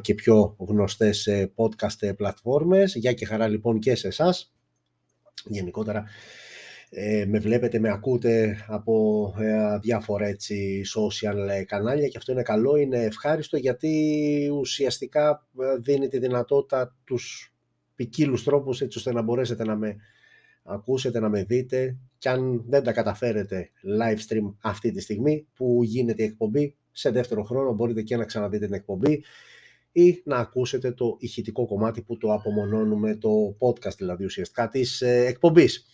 και πιο γνωστές podcast πλατφόρμες. Γεια και χαρά λοιπόν και σε εσάς. Γενικότερα ε, με βλέπετε, με ακούτε από ε, διάφορα έτσι social κανάλια και αυτό είναι καλό, είναι ευχάριστο γιατί ουσιαστικά δίνει τη δυνατότητα τους ποικίλους τρόπους έτσι ώστε να μπορέσετε να με ακούσετε, να με δείτε και αν δεν τα καταφέρετε live stream αυτή τη στιγμή που γίνεται η εκπομπή, σε δεύτερο χρόνο μπορείτε και να ξαναδείτε την εκπομπή ή να ακούσετε το ηχητικό κομμάτι που το απομονώνουμε, το podcast δηλαδή ουσιαστικά της ε, εκπομπής.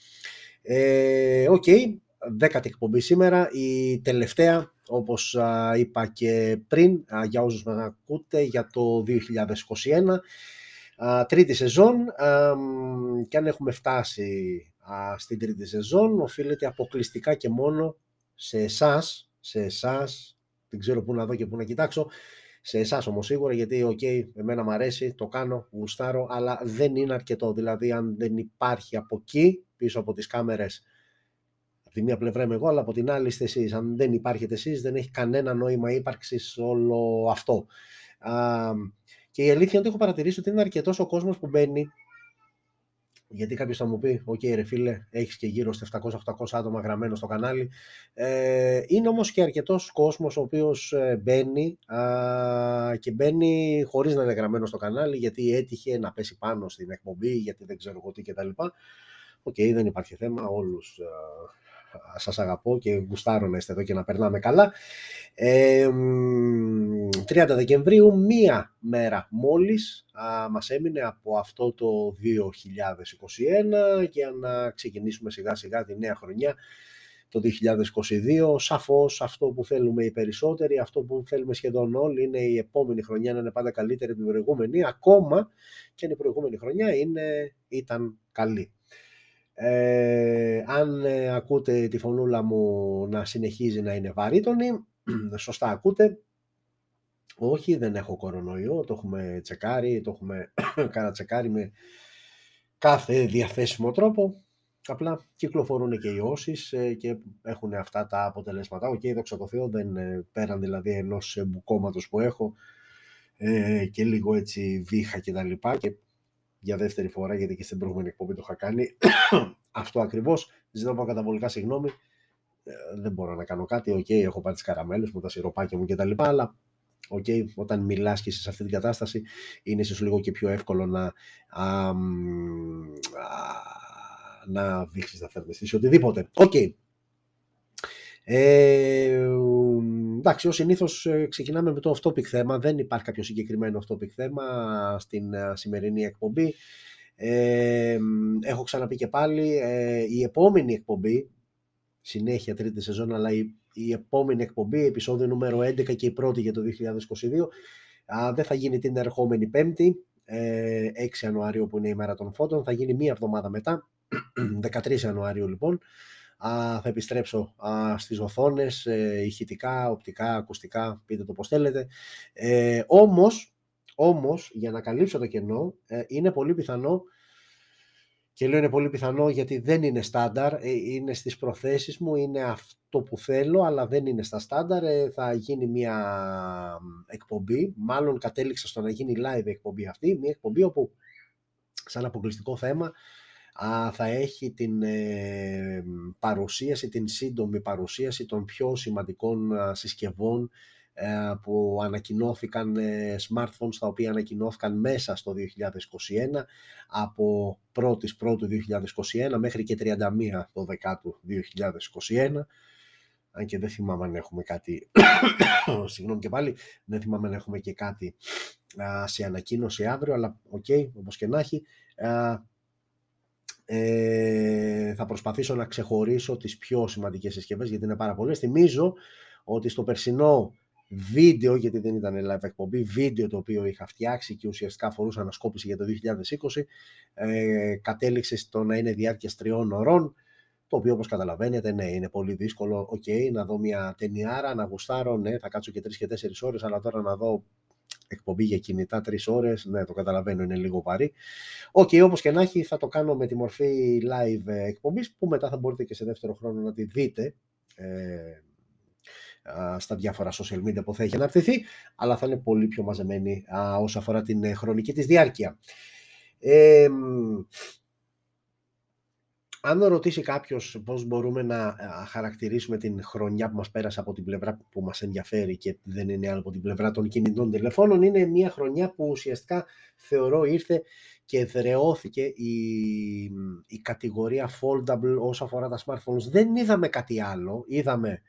Ε, οκ, ε, okay, δέκατη εκπομπή σήμερα, η τελευταία όπως είπα και πριν για όσους με ακούτε για το 2021 τρίτη σεζόν και αν έχουμε φτάσει στην τρίτη σεζόν οφείλεται αποκλειστικά και μόνο σε εσάς, σε εσάς, δεν ξέρω πού να δω και πού να κοιτάξω, σε εσάς όμως σίγουρα, γιατί, OK, okay, εμένα μου αρέσει, το κάνω, γουστάρω, αλλά δεν είναι αρκετό. Δηλαδή, αν δεν υπάρχει από εκεί, πίσω από τις κάμερες, από τη μία πλευρά είμαι εγώ, αλλά από την άλλη είστε εσείς. Αν δεν υπάρχετε εσείς, δεν έχει κανένα νόημα ύπαρξης όλο αυτό. Και η αλήθεια είναι ότι έχω παρατηρήσει ότι είναι αρκετός ο κόσμος που μπαίνει. Γιατί κάποιος θα μου πει: Οκ, ρε φίλε, έχεις και γύρω στα 700-800 άτομα γραμμένο στο κανάλι. Ε, είναι όμως και αρκετός κόσμος ο οποίος ε, μπαίνει α, και μπαίνει χωρίς να είναι γραμμένο στο κανάλι, γιατί έτυχε να πέσει πάνω στην εκπομπή, γιατί δεν ξέρω εγώ τι κτλ. Οκ, δεν υπάρχει θέμα. Όλους σας αγαπώ και γουστάρω να είστε εδώ και να περνάμε καλά. Ε, 30 Δεκεμβρίου, μία μέρα μόλις α, μας έμεινε από αυτό το 2021 για να ξεκινήσουμε σιγά σιγά τη νέα χρονιά το 2022. Σαφώς αυτό που θέλουμε οι περισσότεροι, αυτό που θέλουμε σχεδόν όλοι είναι η επόμενη χρονιά να είναι πάντα καλύτερη από την προηγούμενη, ακόμα και η προηγούμενη χρονιά είναι, ήταν καλή. Ε, αν ε, ακούτε τη φωνούλα μου να συνεχίζει να είναι βαρύτονη, σωστά ακούτε. Όχι, δεν έχω κορονοϊό, το έχουμε τσεκάρει, το έχουμε καρατσεκάρει με κάθε διαθέσιμο τρόπο. Απλά κυκλοφορούν και οι ιώσεις ε, και έχουν αυτά τα αποτελέσματα. OK, okay, δόξα τω Θεώ, δεν ε, πέραν δηλαδή ενός μπουκώματος που έχω και λίγο έτσι βήχα και τα λοιπά και για δεύτερη φορά, γιατί και στην προηγούμενη εκπομπή το είχα κάνει. Αυτό ακριβώς. Ζητώ προκαταβολικά συγγνώμη. Ε, δεν μπορώ να κάνω κάτι. Οκ, έχω πάρει τις καραμέλες μου, τα σιροπάκια μου κτλ. Αλλά okay, όταν μιλάς και είσαι σε αυτή την κατάσταση, είναι ίσως λίγο και πιο εύκολο να, α, α, να βήξεις, να φτερνιστείς οτιδήποτε. OK. Okay. Ε, εντάξει, ως συνήθως ε, ξεκινάμε με το off-topic θέμα. Δεν υπάρχει κάποιο συγκεκριμένο off-topic θέμα στην ε, σημερινή εκπομπή. Ε, έχω ξαναπεί και πάλι, ε, η επόμενη εκπομπή, συνέχεια τρίτη σεζόν, αλλά η, η επόμενη εκπομπή, επεισόδιο νούμερο 11 και η πρώτη για το 2022, α, δεν θα γίνει την ερχόμενη Πέμπτη, ε, 6 Ιανουαρίου που είναι η μέρα των φώτων, θα γίνει μία εβδομάδα μετά, 13 Ιανουαρίου λοιπόν, α, θα επιστρέψω α, στις οθόνες, ε, ηχητικά, οπτικά, ακουστικά, πείτε το πώς θέλετε. Ε, όμως, όμως, για να καλύψω το κενό, ε, είναι πολύ πιθανό και λέω είναι πολύ πιθανό γιατί δεν είναι στάνταρ, ε, είναι στις προθέσεις μου, είναι αυτό που θέλω, αλλά δεν είναι στα στάνταρ. Ε, θα γίνει μια εκπομπή, μάλλον κατέληξα στο να γίνει live εκπομπή αυτή, μια εκπομπή όπου σαν αποκλειστικό θέμα θα έχει την ε, παρουσίαση, την σύντομη παρουσίαση των πιο σημαντικών συσκευών ε, που ανακοινώθηκαν ε, smartphones τα οποία ανακοινώθηκαν μέσα στο 2021 από 1η Πρώτου 2021 μέχρι και 31 το δεκάτου 2021 αν και δεν θυμάμαι αν έχουμε κάτι συγγνώμη και πάλι δεν θυμάμαι αν έχουμε και κάτι σε ανακοίνωση αύριο αλλά OK, okay, όπως και να έχει ε, θα προσπαθήσω να ξεχωρίσω τις πιο σημαντικές συσκευές γιατί είναι πάρα πολλές. Θυμίζω ότι στο περσινό βίντεο, γιατί δεν ήταν live εκπομπή, βίντεο το οποίο είχα φτιάξει και ουσιαστικά αφορούσε ανασκόπηση για το 2020, ε, κατέληξε στο να είναι διάρκειας τριών ωρών, το οποίο όπως καταλαβαίνετε, ναι, είναι πολύ δύσκολο, okay, να δω μια ταινιάρα, να γουστάρω, ναι, θα κάτσω και τρεις και τέσσερις ώρες, αλλά τώρα να δω εκπομπή για κινητά τρεις ώρες. Ναι, το καταλαβαίνω, είναι λίγο βαρύ. OK, okay, όπως και να έχει, θα το κάνω με τη μορφή live εκπομπής που μετά θα μπορείτε και σε δεύτερο χρόνο να τη δείτε. Ε, στα διάφορα social media που θα έχει αναρτηθεί, αλλά θα είναι πολύ πιο μαζεμένη όσο αφορά την ε, χρονική της διάρκεια. Ε, αν ρωτήσει κάποιος πώς μπορούμε να χαρακτηρίσουμε την χρονιά που μας πέρασε από την πλευρά που μας ενδιαφέρει και δεν είναι άλλο από την πλευρά των κινητών τηλεφώνων, είναι μια χρονιά που ουσιαστικά θεωρώ ήρθε και εδρεώθηκε η, η κατηγορία foldable όσο αφορά τα smartphones. Δεν είδαμε κάτι άλλο, είδαμε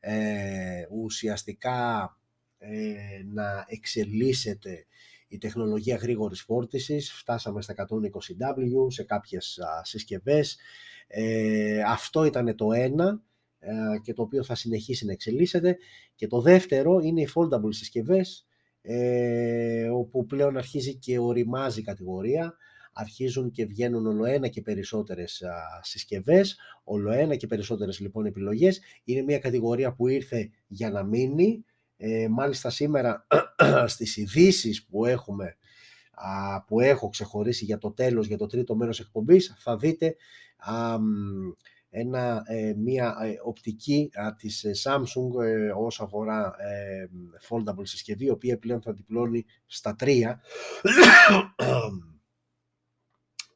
ε, ουσιαστικά ε, να εξελίσσεται η τεχνολογία γρήγορης φόρτισης, φτάσαμε στα 120W σε κάποιες α, συσκευές. Ε, αυτό ήταν το ένα ε, και το οποίο θα συνεχίσει να εξελίσσεται. Και το δεύτερο είναι οι foldable συσκευές, ε, όπου πλέον αρχίζει και οριμάζει η κατηγορία. Αρχίζουν και βγαίνουν ολοένα και περισσότερες α, συσκευές, ολοένα και περισσότερες λοιπόν επιλογές. Είναι μια κατηγορία που ήρθε για να μείνει, ε, μάλιστα σήμερα στις ειδήσεις που έχουμε που έχω ξεχωρίσει για το τέλος, για το τρίτο μέρος εκπομπής, θα δείτε ένα, ε, μια ε, οπτική α, της ε, Samsung ε, όσο αφορά foldable συσκευή, η οποία πλέον θα διπλώνει στα τρία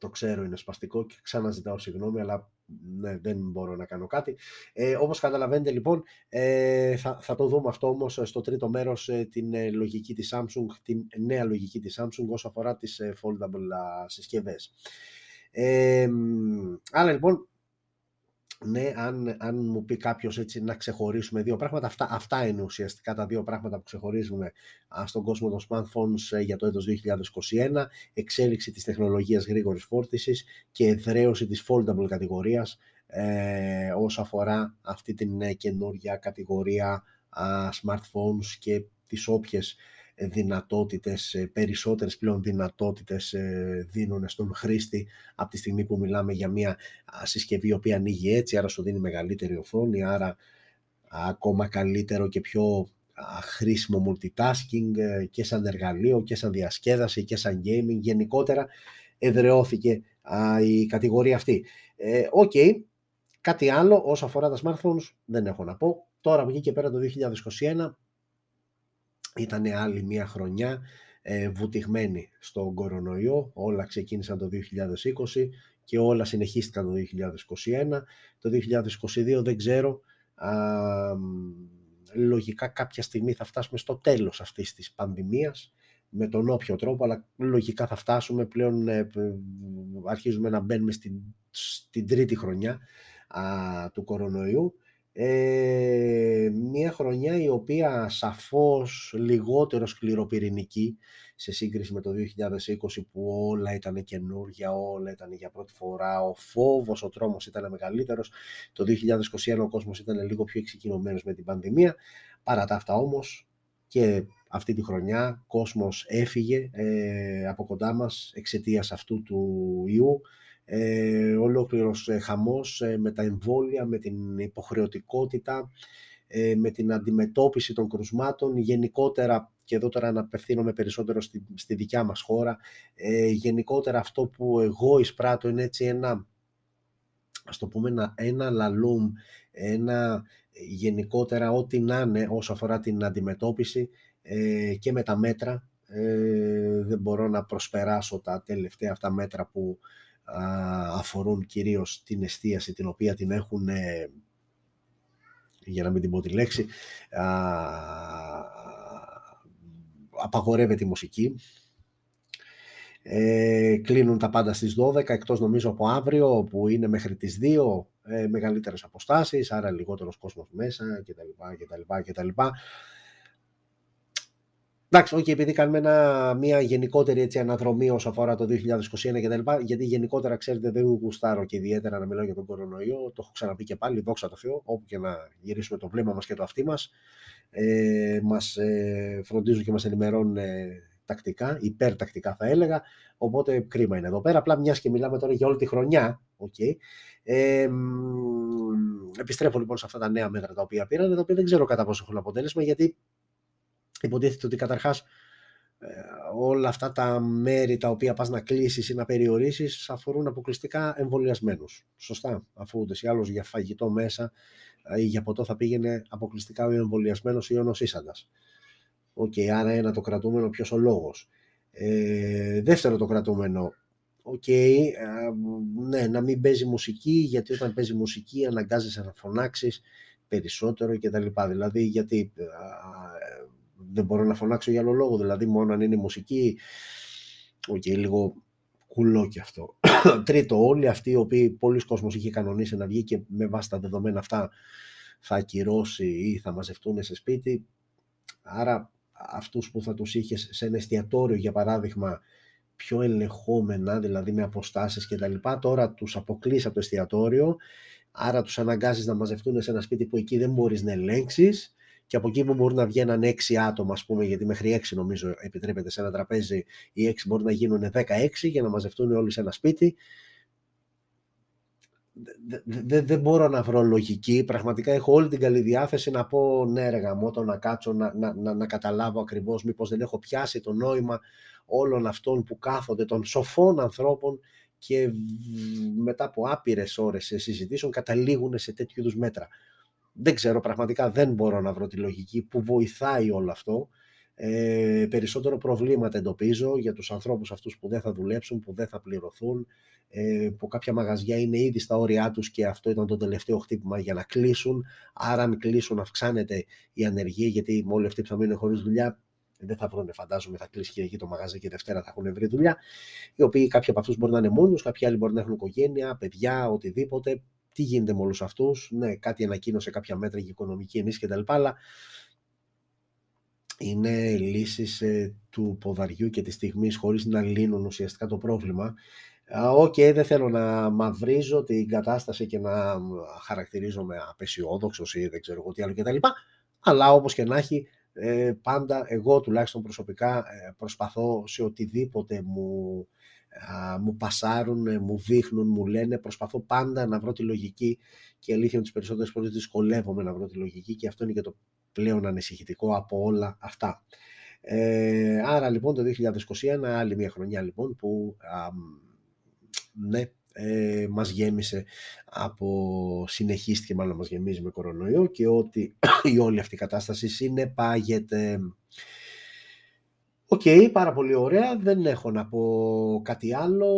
το ξέρω είναι σπαστικό και ξαναζητάω συγγνώμη, αλλά ναι, δεν μπορώ να κάνω κάτι. Ε, όπως καταλαβαίνετε λοιπόν, ε, θα, θα το δούμε αυτό όμως στο τρίτο μέρος ε, την ε, λογική της Samsung, την νέα λογική της Samsung όσο αφορά τις ε, foldable συσκευές. Ε, άρα λοιπόν, ναι, αν, αν μου πει κάποιος έτσι να ξεχωρίσουμε δύο πράγματα, αυτά, αυτά είναι ουσιαστικά τα δύο πράγματα που ξεχωρίζουμε στον κόσμο των smartphones ε, για το έτος 2021, εξέλιξη της τεχνολογίας γρήγορης φόρτισης και εδραίωση της foldable κατηγορίας ε, όσο αφορά αυτή την ε, καινούργια κατηγορία α, smartphones και τις όποιες δυνατότητες, ε, περισσότερες πλέον δυνατότητες ε, δίνουν στον χρήστη από τη στιγμή που μιλάμε για μια συσκευή η οποία ανοίγει έτσι, άρα σου δίνει μεγαλύτερη οθόνη, άρα ακόμα καλύτερο και πιο χρήσιμο multitasking ε, και σαν εργαλείο και σαν διασκέδαση και σαν gaming. Γενικότερα εδραιώθηκε η κατηγορία αυτή. OK, okay. κάτι άλλο όσο αφορά τα smartphones δεν έχω να πω. Τώρα από εκεί και πέρα το 2021 ήταν άλλη μια χρονιά ε, βουτηγμένη στον κορονοϊό. Όλα ξεκίνησαν το 2020 και όλα συνεχίστηκαν το 2021. Το 2022 δεν ξέρω, α, λογικά κάποια στιγμή θα φτάσουμε στο τέλος αυτής της πανδημίας με τον όποιο τρόπο, αλλά λογικά θα φτάσουμε πλέον, ε, αρχίζουμε να μπαίνουμε στην, στην τρίτη χρονιά α, του κορονοϊού ε, μια χρονιά η οποία σαφώς λιγότερο σκληροπυρηνική σε σύγκριση με το 2020 που όλα ήταν καινούργια, όλα ήταν για πρώτη φορά, ο φόβος, ο τρόμος ήταν μεγαλύτερος. Το 2021 ο κόσμος ήταν λίγο πιο εξοικειωμένος με την πανδημία. Παρά τα αυτά όμως και αυτή τη χρονιά κόσμος έφυγε ε, από κοντά μας εξαιτίας αυτού του ιού ε, ολόκληρος ε, χαμός ε, με τα εμβόλια, με την υποχρεωτικότητα, ε, με την αντιμετώπιση των κρουσμάτων, γενικότερα, και εδώ τώρα αναπευθύνομαι περισσότερο στη, στη δικιά μας χώρα, ε, γενικότερα αυτό που εγώ εισπράττω είναι έτσι ένα, ας το πούμε, ένα, ένα λαλούμ, ένα γενικότερα ό,τι να είναι όσο αφορά την αντιμετώπιση και με τα μέτρα. δεν μπορώ να προσπεράσω τα τελευταία αυτά μέτρα που αφορούν κυρίως την εστίαση την οποία την έχουν για να μην την πω τη λέξη απαγορεύεται η μουσική ε, κλείνουν τα πάντα στις 12 εκτός νομίζω από αύριο που είναι μέχρι τις 2 ε, μεγαλύτερες αποστάσεις άρα λιγότερος κόσμος μέσα κτλ. κτλ, κτλ. Εντάξει, okay, επειδή κάνουμε ένα, μια γενικότερη έτσι, αναδρομή όσο αφορά το 2021 και τα λοιπά, γιατί γενικότερα ξέρετε δεν γουστάρω και ιδιαίτερα να μιλάω για τον κορονοϊό, το έχω ξαναπεί και πάλι, δόξα τω Θεώ, όπου και να γυρίσουμε το βλέμμα μας και το αυτί μας, ε, μας ε, φροντίζουν και μας ενημερώνουν ε, τακτικά, υπερτακτικά θα έλεγα, οπότε κρίμα είναι εδώ πέρα, απλά μιας και μιλάμε τώρα για όλη τη χρονιά, okay, ε, επιστρέφω λοιπόν σε αυτά τα νέα μέτρα τα οποία πήραν, τα οποία δεν ξέρω κατά πόσο έχουν αποτέλεσμα, γιατί υποτίθεται ότι καταρχάς ε, όλα αυτά τα μέρη τα οποία πας να κλείσεις ή να περιορίσεις αφορούν αποκλειστικά εμβολιασμένους. Σωστά, αφού ούτε ή άλλως για φαγητό μέσα ή για ποτό θα πήγαινε αποκλειστικά ο εμβολιασμένος ή ο νοσήσαντας. OK, okay, άρα ένα το κρατούμενο, ποιος ο λόγος. Ε, δεύτερο το κρατούμενο, OK, okay, ναι, να μην παίζει μουσική, γιατί όταν παίζει μουσική αναγκάζεσαι να φωνάξεις περισσότερο κτλ. Δηλαδή, γιατί δεν μπορώ να φωνάξω για άλλο λόγο, δηλαδή μόνο αν είναι μουσική, OK, okay, λίγο κουλό και αυτό. Τρίτο, όλοι αυτοί οι οποίοι πολύς κόσμος είχε κανονίσει να βγει και με βάση τα δεδομένα αυτά θα ακυρώσει ή θα μαζευτούν σε σπίτι, άρα αυτούς που θα τους είχες σε ένα εστιατόριο για παράδειγμα πιο ελεγχόμενα, δηλαδή με αποστάσεις και τα λοιπά, τώρα τους αποκλείς από το εστιατόριο, άρα τους αναγκάζεις να μαζευτούν σε ένα σπίτι που εκεί δεν μπορείς να ελέγξεις και από εκεί που μπορεί να βγαίνουν 6 άτομα, ας πούμε, γιατί μέχρι 6 νομίζω επιτρέπεται σε ένα τραπέζι, οι 6 μπορεί να γίνουν 16 για να μαζευτούν όλοι σε ένα σπίτι. Δεν δε, μπορώ να βρω λογική. Πραγματικά έχω όλη την καλή διάθεση να πω ναι ρε γαμώτο, να κάτσω, να, να, να, να καταλάβω ακριβώς μήπως δεν έχω πιάσει το νόημα όλων αυτών που κάθονται, των σοφών ανθρώπων και μετά από άπειρες ώρες συζητήσεων καταλήγουν σε τέτοιου είδους μέτρα δεν ξέρω, πραγματικά δεν μπορώ να βρω τη λογική που βοηθάει όλο αυτό. Ε, περισσότερο προβλήματα εντοπίζω για τους ανθρώπους αυτούς που δεν θα δουλέψουν, που δεν θα πληρωθούν, ε, που κάποια μαγαζιά είναι ήδη στα όρια τους και αυτό ήταν το τελευταίο χτύπημα για να κλείσουν. Άρα αν κλείσουν αυξάνεται η ανεργία γιατί με όλοι αυτοί που θα μείνουν χωρίς δουλειά δεν θα βρουν, φαντάζομαι, θα κλείσει και εκεί το μαγαζί και Δευτέρα θα έχουν βρει δουλειά. Οι οποίοι κάποιοι από αυτούς μπορεί να είναι μόνοι κάποιοι άλλοι μπορεί να έχουν οικογένεια, παιδιά, οτιδήποτε τι γίνεται με όλους αυτούς. Ναι, κάτι ανακοίνωσε κάποια μέτρα για οικονομική ενίσχυση κτλ. Αλλά είναι λύσεις ε, του ποδαριού και της στιγμής χωρίς να λύνουν ουσιαστικά το πρόβλημα. OK, okay, δεν θέλω να μαυρίζω την κατάσταση και να χαρακτηρίζομαι απαισιόδοξος ή δεν ξέρω εγώ τι άλλο κτλ. Αλλά όπως και να έχει, ε, πάντα εγώ τουλάχιστον προσωπικά ε, προσπαθώ σε οτιδήποτε μου μου πασάρουν, μου δείχνουν, μου λένε, προσπαθώ πάντα να βρω τη λογική και αλήθεια με τις περισσότερες φορές δυσκολεύομαι να βρω τη λογική και αυτό είναι και το πλέον ανησυχητικό από όλα αυτά. Ε, άρα λοιπόν το 2021, άλλη μια χρονιά λοιπόν που ναι, ε, μας γέμισε από, συνεχίστηκε μάλλον μας γεμίζει με κορονοϊό και ότι η όλη αυτή η κατάσταση συνεπάγεται OK, okay, πάρα πολύ ωραία. Δεν έχω να πω κάτι άλλο.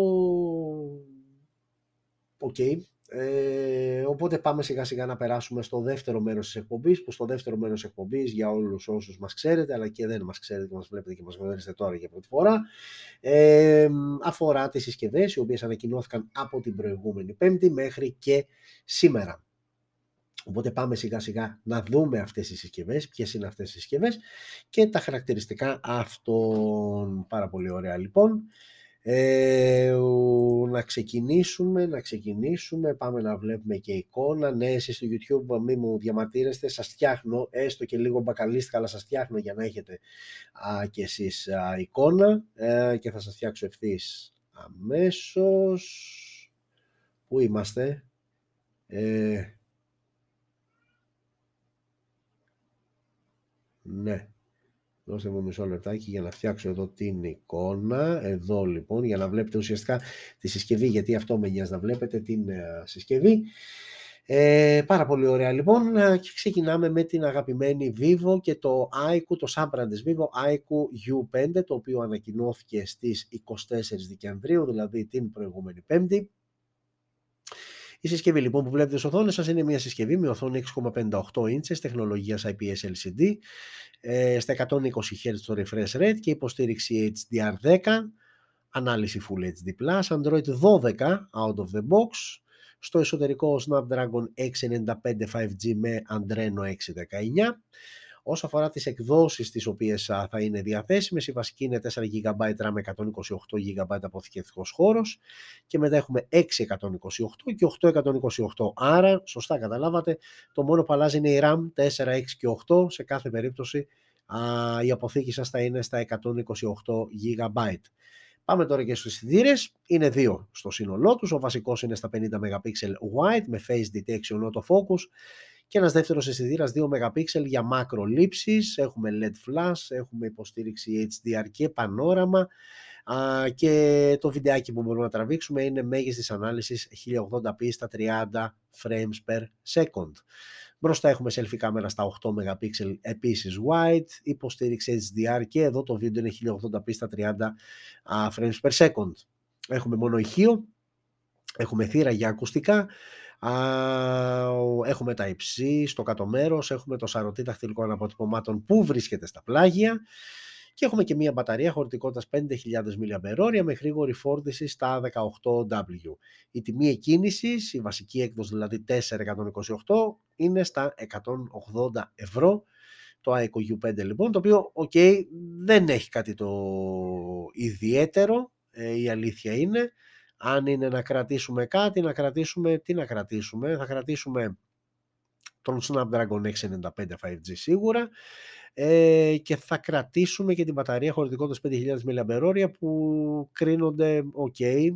OK. Okay. Ε, οπότε πάμε σιγά σιγά να περάσουμε στο δεύτερο μέρος της εκπομπής που στο δεύτερο μέρος της εκπομπής για όλους όσους μας ξέρετε αλλά και δεν μας ξέρετε και μας βλέπετε και μας γνωρίζετε τώρα για πρώτη φορά ε, αφορά τις συσκευές οι οποίες ανακοινώθηκαν από την προηγούμενη πέμπτη μέχρι και σήμερα. Οπότε πάμε σιγά σιγά να δούμε αυτές τις συσκευές, ποιες είναι αυτές οι συσκευές και τα χαρακτηριστικά αυτών. Πάρα πολύ ωραία λοιπόν. Ε, να ξεκινήσουμε, να ξεκινήσουμε, πάμε να βλέπουμε και εικόνα. Ναι, εσείς στο YouTube μη μου διαμαρτύρεστε, σας φτιάχνω, έστω και λίγο μπακαλίστικα, αλλά σας φτιάχνω για να έχετε α, και εσείς εικόνα ε, και θα σας φτιάξω ευθύς αμέσως. Πού είμαστε; Ε, Ναι. Δώστε μου μισό λεπτάκι για να φτιάξω εδώ την εικόνα. Εδώ λοιπόν για να βλέπετε ουσιαστικά τη συσκευή γιατί αυτό με νοιάζει να βλέπετε την ε, συσκευή. Ε, πάρα πολύ ωραία λοιπόν ε, και ξεκινάμε με την αγαπημένη Vivo και το iQOO, το subbrand της Vivo, iQOO U5 το οποίο ανακοινώθηκε στις 24 Δεκεμβρίου δηλαδή την προηγούμενη πέμπτη η συσκευή λοιπόν που βλέπετε στις οθόνες σας είναι μια συσκευή με οθόνη 6,58 inches τεχνολογίας IPS LCD ες, στα 120 Hz το refresh rate και υποστήριξη HDR10 ανάλυση Full HD+, Android 12 out of the box στο εσωτερικό Snapdragon 695 5G με Adreno 619 Όσο αφορά τις εκδόσεις τις οποίες θα είναι διαθέσιμες, η βασική είναι 4 GB RAM με 128 GB αποθηκευτικός χώρος και μετά έχουμε 628 και 828. Άρα, σωστά καταλάβατε, το μόνο που αλλάζει είναι η RAM 4, 6 και 8. Σε κάθε περίπτωση α, η αποθήκη σας θα είναι στα 128 GB. Πάμε τώρα και στους αισθητήρε. Είναι δύο στο σύνολό τους. Ο βασικός είναι στα 50 MP wide με face detection autofocus και ένας δεύτερος αισθητήρας 2 MP για μακρολήψεις, έχουμε LED flash, έχουμε υποστήριξη HDR και πανόραμα και το βιντεάκι που μπορούμε να τραβήξουμε είναι μέγιστης ανάλυσης 1080p στα 30 frames per second. Μπροστά έχουμε selfie κάμερα στα 8 MP επίσης wide, υποστήριξη HDR και εδώ το βίντεο είναι 1080p στα 30 frames per second. Έχουμε μόνο ηχείο, έχουμε θύρα για ακουστικά, έχουμε τα υψί στο κάτω μέρος, έχουμε το σαρωτή δαχτυλικών αποτυπωμάτων που βρίσκεται στα πλάγια και έχουμε και μια μπαταρία χωρητικότητας 5.000 mAh με γρήγορη φόρτιση στα 18W. Η τιμή εκκίνησης, η βασική έκδοση δηλαδή 428, είναι στα 180 ευρώ. Το iQOO U5 λοιπόν, το οποίο ok, δεν έχει κάτι το ιδιαίτερο, ε, η αλήθεια είναι. Αν είναι να κρατήσουμε κάτι, να κρατήσουμε, τι να κρατήσουμε, θα κρατήσουμε τον Snapdragon 695 5G σίγουρα ε, και θα κρατήσουμε και την μπαταρία χωρητικότητας 5.000 mAh που κρίνονται ok,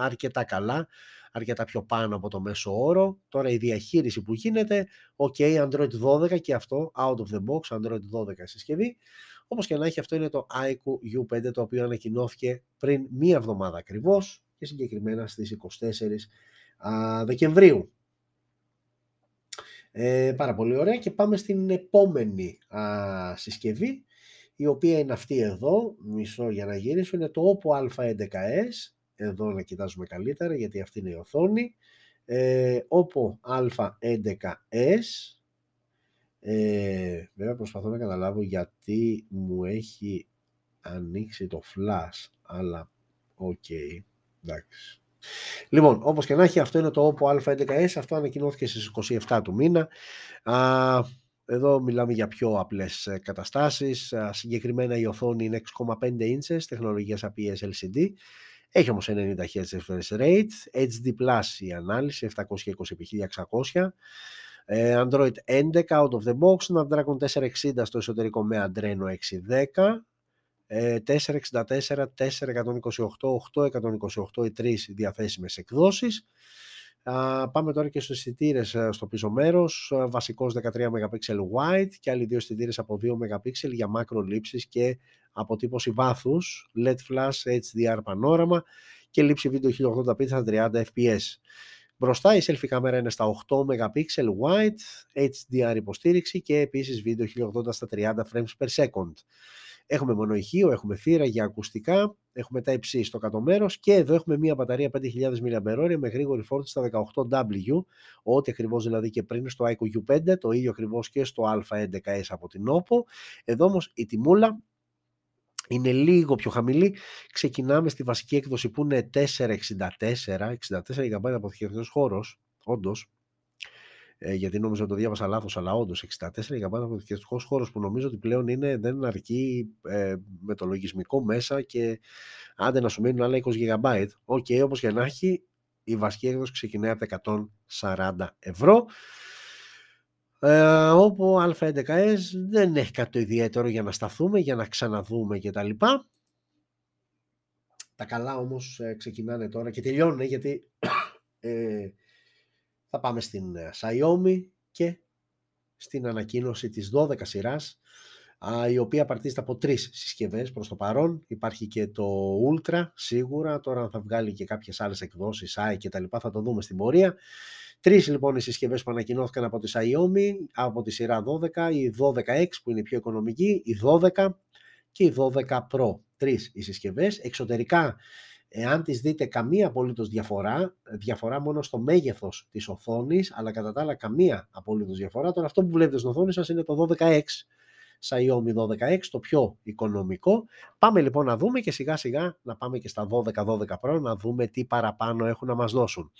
αρκετά καλά, αρκετά πιο πάνω από το μέσο όρο. Τώρα η διαχείριση που γίνεται, ok, Android 12 και αυτό, out of the box, Android 12 συσκευή. Όπως και να έχει αυτό είναι το iQOO U5 το οποίο ανακοινώθηκε πριν μία εβδομάδα ακριβώς και συγκεκριμένα στις 24 Δεκεμβρίου. Ε, πάρα πολύ ωραία. Και πάμε στην επόμενη α, συσκευή η οποία είναι αυτή εδώ, μισό για να γυρίσω, είναι το Oppo A11s, εδώ να κοιτάζουμε καλύτερα γιατί αυτή είναι η οθόνη, ε, Oppo A11s, ε, βέβαια προσπαθώ να καταλάβω γιατί μου έχει ανοίξει το flash, αλλά OK, okay, εντάξει. Λοιπόν, όπως και να έχει, αυτό είναι το Oppo A11s, αυτό ανακοινώθηκε στις 27 του μήνα. Α, εδώ μιλάμε για πιο απλές ε, καταστάσεις. Α, συγκεκριμένα η οθόνη είναι 6,5 inches, τεχνολογίας APS LCD. Έχει όμως 90 Hz refresh rate, HD Plus η ανάλυση, 720x1600. Ε, Android 11 out of the box, Snapdragon 460 στο εσωτερικό με Adreno 610, 464, 428, 828 οι τρεις διαθέσιμες εκδόσεις. Πάμε τώρα και στους αισθητήρε ε, στο πίσω μέρος, ε, βασικός 13 MP wide και άλλοι δύο αισθητήρε από 2 MP για μάκρο λήψεις και αποτύπωση βάθους, LED flash, HDR πανόραμα και λήψη βίντεο 1080p στα 30 fps. Μπροστά η selfie κάμερα είναι στα 8 MP wide, HDR υποστήριξη και επίσης βίντεο 1080 στα 30 frames per second. Έχουμε μονοϊχείο, έχουμε θύρα για ακουστικά, έχουμε τα υψί στο κάτω μέρος και εδώ έχουμε μια μπαταρία 5.000 mAh με γρήγορη φόρτιση στα 18W, ό,τι ακριβώς δηλαδή και πριν στο iQOO U5, το ίδιο ακριβώς και στο A11s από την OPPO. Εδώ όμως η τιμούλα είναι λίγο πιο χαμηλή. Ξεκινάμε στη βασική έκδοση που είναι 464, 64 GB αποθηκευτικός χώρος, όντως, ε, γιατί νόμιζα ότι το διάβασα λάθος, αλλά όντως 64 GB αποθηκευτικός χώρος που νομίζω ότι πλέον είναι, δεν αρκεί ε, με το λογισμικό μέσα και άντε να σου μείνουν άλλα 20 GB. OK, okay, όπως και να έχει, η βασική έκδοση ξεκινάει από τα 140 ευρώ. Ε, Oppo A11S δεν έχει κάτι το ιδιαίτερο για να σταθούμε, για να ξαναδούμε κτλ. Τα, τα καλά όμως ε, ξεκινάνε τώρα και τελειώνουν γιατί ε, θα πάμε στην ε, Xiaomi και στην ανακοίνωση της 12 σειράς η οποία παρτίζεται από τρεις συσκευές προς το παρόν. Υπάρχει και το Ultra σίγουρα, τώρα θα βγάλει και κάποιες άλλες εκδόσεις, i και τα λοιπά, θα το δούμε στην πορεία. Τρεις λοιπόν οι συσκευές που ανακοινώθηκαν από τη Xiaomi, από τη σειρά 12, η 12X που είναι η πιο οικονομική, η 12 και η 12 Pro. Τρεις οι συσκευές. Εξωτερικά Εάν τις δείτε καμία απολύτως διαφορά, διαφορά μόνο στο μέγεθος της οθόνης, αλλά κατά τα άλλα καμία απολύτως διαφορά, τώρα αυτό που βλέπετε στην οθόνη σας είναι το 12X, Xiaomi 12X, το πιο οικονομικό. Πάμε λοιπόν να δούμε και σιγά σιγά να πάμε και στα 12-12 Pro να δούμε τι παραπάνω έχουν να μας δώσουν.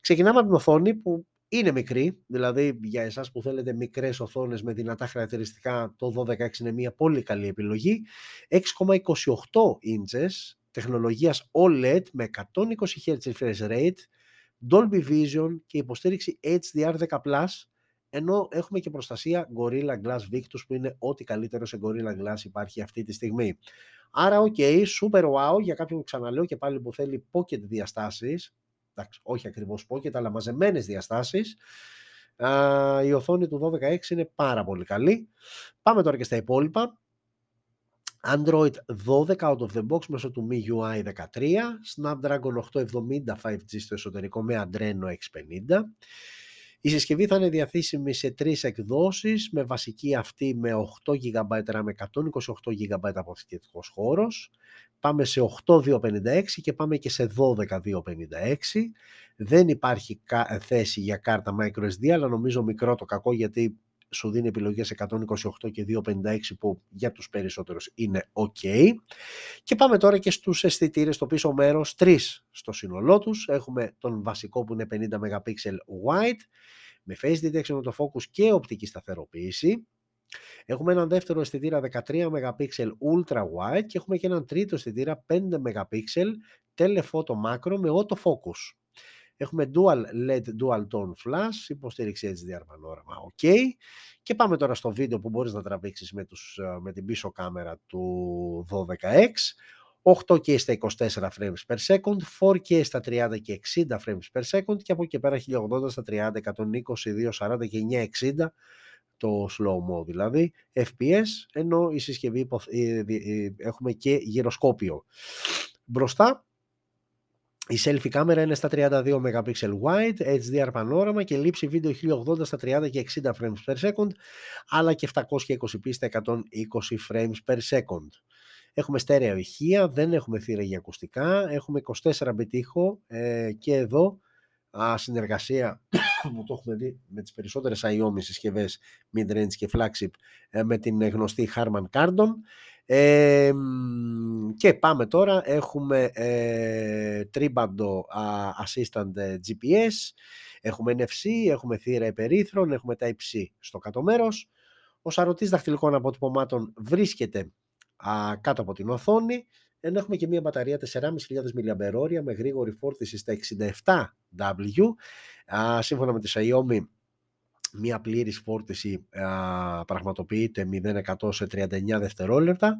Ξεκινάμε από την οθόνη που είναι μικρή, δηλαδή για εσάς που θέλετε μικρές οθόνες με δυνατά χαρακτηριστικά το 12X είναι μια πολύ καλή επιλογή. 6,28 inches τεχνολογίας OLED με 120 Hz refresh rate, Dolby Vision και υποστήριξη HDR10+, ενώ έχουμε και προστασία Gorilla Glass Victus που είναι ό,τι καλύτερο σε Gorilla Glass υπάρχει αυτή τη στιγμή. Άρα, ok, super wow για κάποιον που ξαναλέω και πάλι που θέλει pocket διαστάσεις, εντάξει, όχι ακριβώς pocket, αλλά μαζεμένες διαστάσεις, η οθόνη του 12X είναι πάρα πολύ καλή. Πάμε τώρα και στα υπόλοιπα. Android 12 out of the box μέσω του MIUI 13, Snapdragon 870 5G στο εσωτερικό με Adreno X50. Η συσκευή θα είναι διαθέσιμη σε τρεις εκδόσεις με βασική αυτή με 8 GB RAM με 128 GB αποθηκευτικός χώρος. Πάμε σε 8256 και πάμε και σε 12256. Δεν υπάρχει θέση για κάρτα microSD αλλά νομίζω μικρό το κακό γιατί σου δίνει επιλογές 128 και 256 που για τους περισσότερους είναι ok. Και πάμε τώρα και στους αισθητήρες στο πίσω μέρος, τρεις στο σύνολό τους. Έχουμε τον βασικό που είναι 50 MP wide, με face detection το focus και οπτική σταθεροποίηση. Έχουμε έναν δεύτερο αισθητήρα 13 MP ultra wide και έχουμε και έναν τρίτο αισθητήρα 5 MP telephoto macro με auto focus. Έχουμε dual LED, dual tone flash, υποστήριξη HDR πανόραμα, ok. Και πάμε τώρα στο βίντεο που μπορείς να τραβήξεις με, τους, ε, με την πίσω κάμερα του 12X. 8K στα 24 frames per second, 4K στα 30 και 60 frames per second και από εκεί πέρα 1080 στα 30, 120, 240 και 960 το slow mo δηλαδή, FPS, ενώ η συσκευή ε, ε, έχουμε και γυροσκόπιο. Μπροστά η selfie κάμερα είναι στα 32 MP wide, HDR πανόραμα και λήψη βίντεο 1080 στα 30 και 60 frames per second, αλλά και 720p στα 120 frames per second. Έχουμε στέρεα ηχεία, δεν έχουμε θύρα για ακουστικά, έχουμε 24 bit ήχο ε, και εδώ α, συνεργασία που το έχουμε δει με τις περισσότερες Xiaomi συσκευές mid-range και flagship ε, με την γνωστή Harman Kardon και πάμε τώρα, έχουμε ε, τρίμπαντο assistant ε, GPS, έχουμε NFC, έχουμε θύρα υπερήθρων, έχουμε Type-C στο κάτω μέρος. Ο σαρωτής δαχτυλικών αποτυπωμάτων βρίσκεται α, κάτω από την οθόνη, ενώ έχουμε και μια μπαταρία 4.500 mAh με γρήγορη φόρτιση στα 67W. Α, σύμφωνα με τη Xiaomi μια πλήρης φόρτιση α, πραγματοποιείται 0% σε 39 δευτερόλεπτα,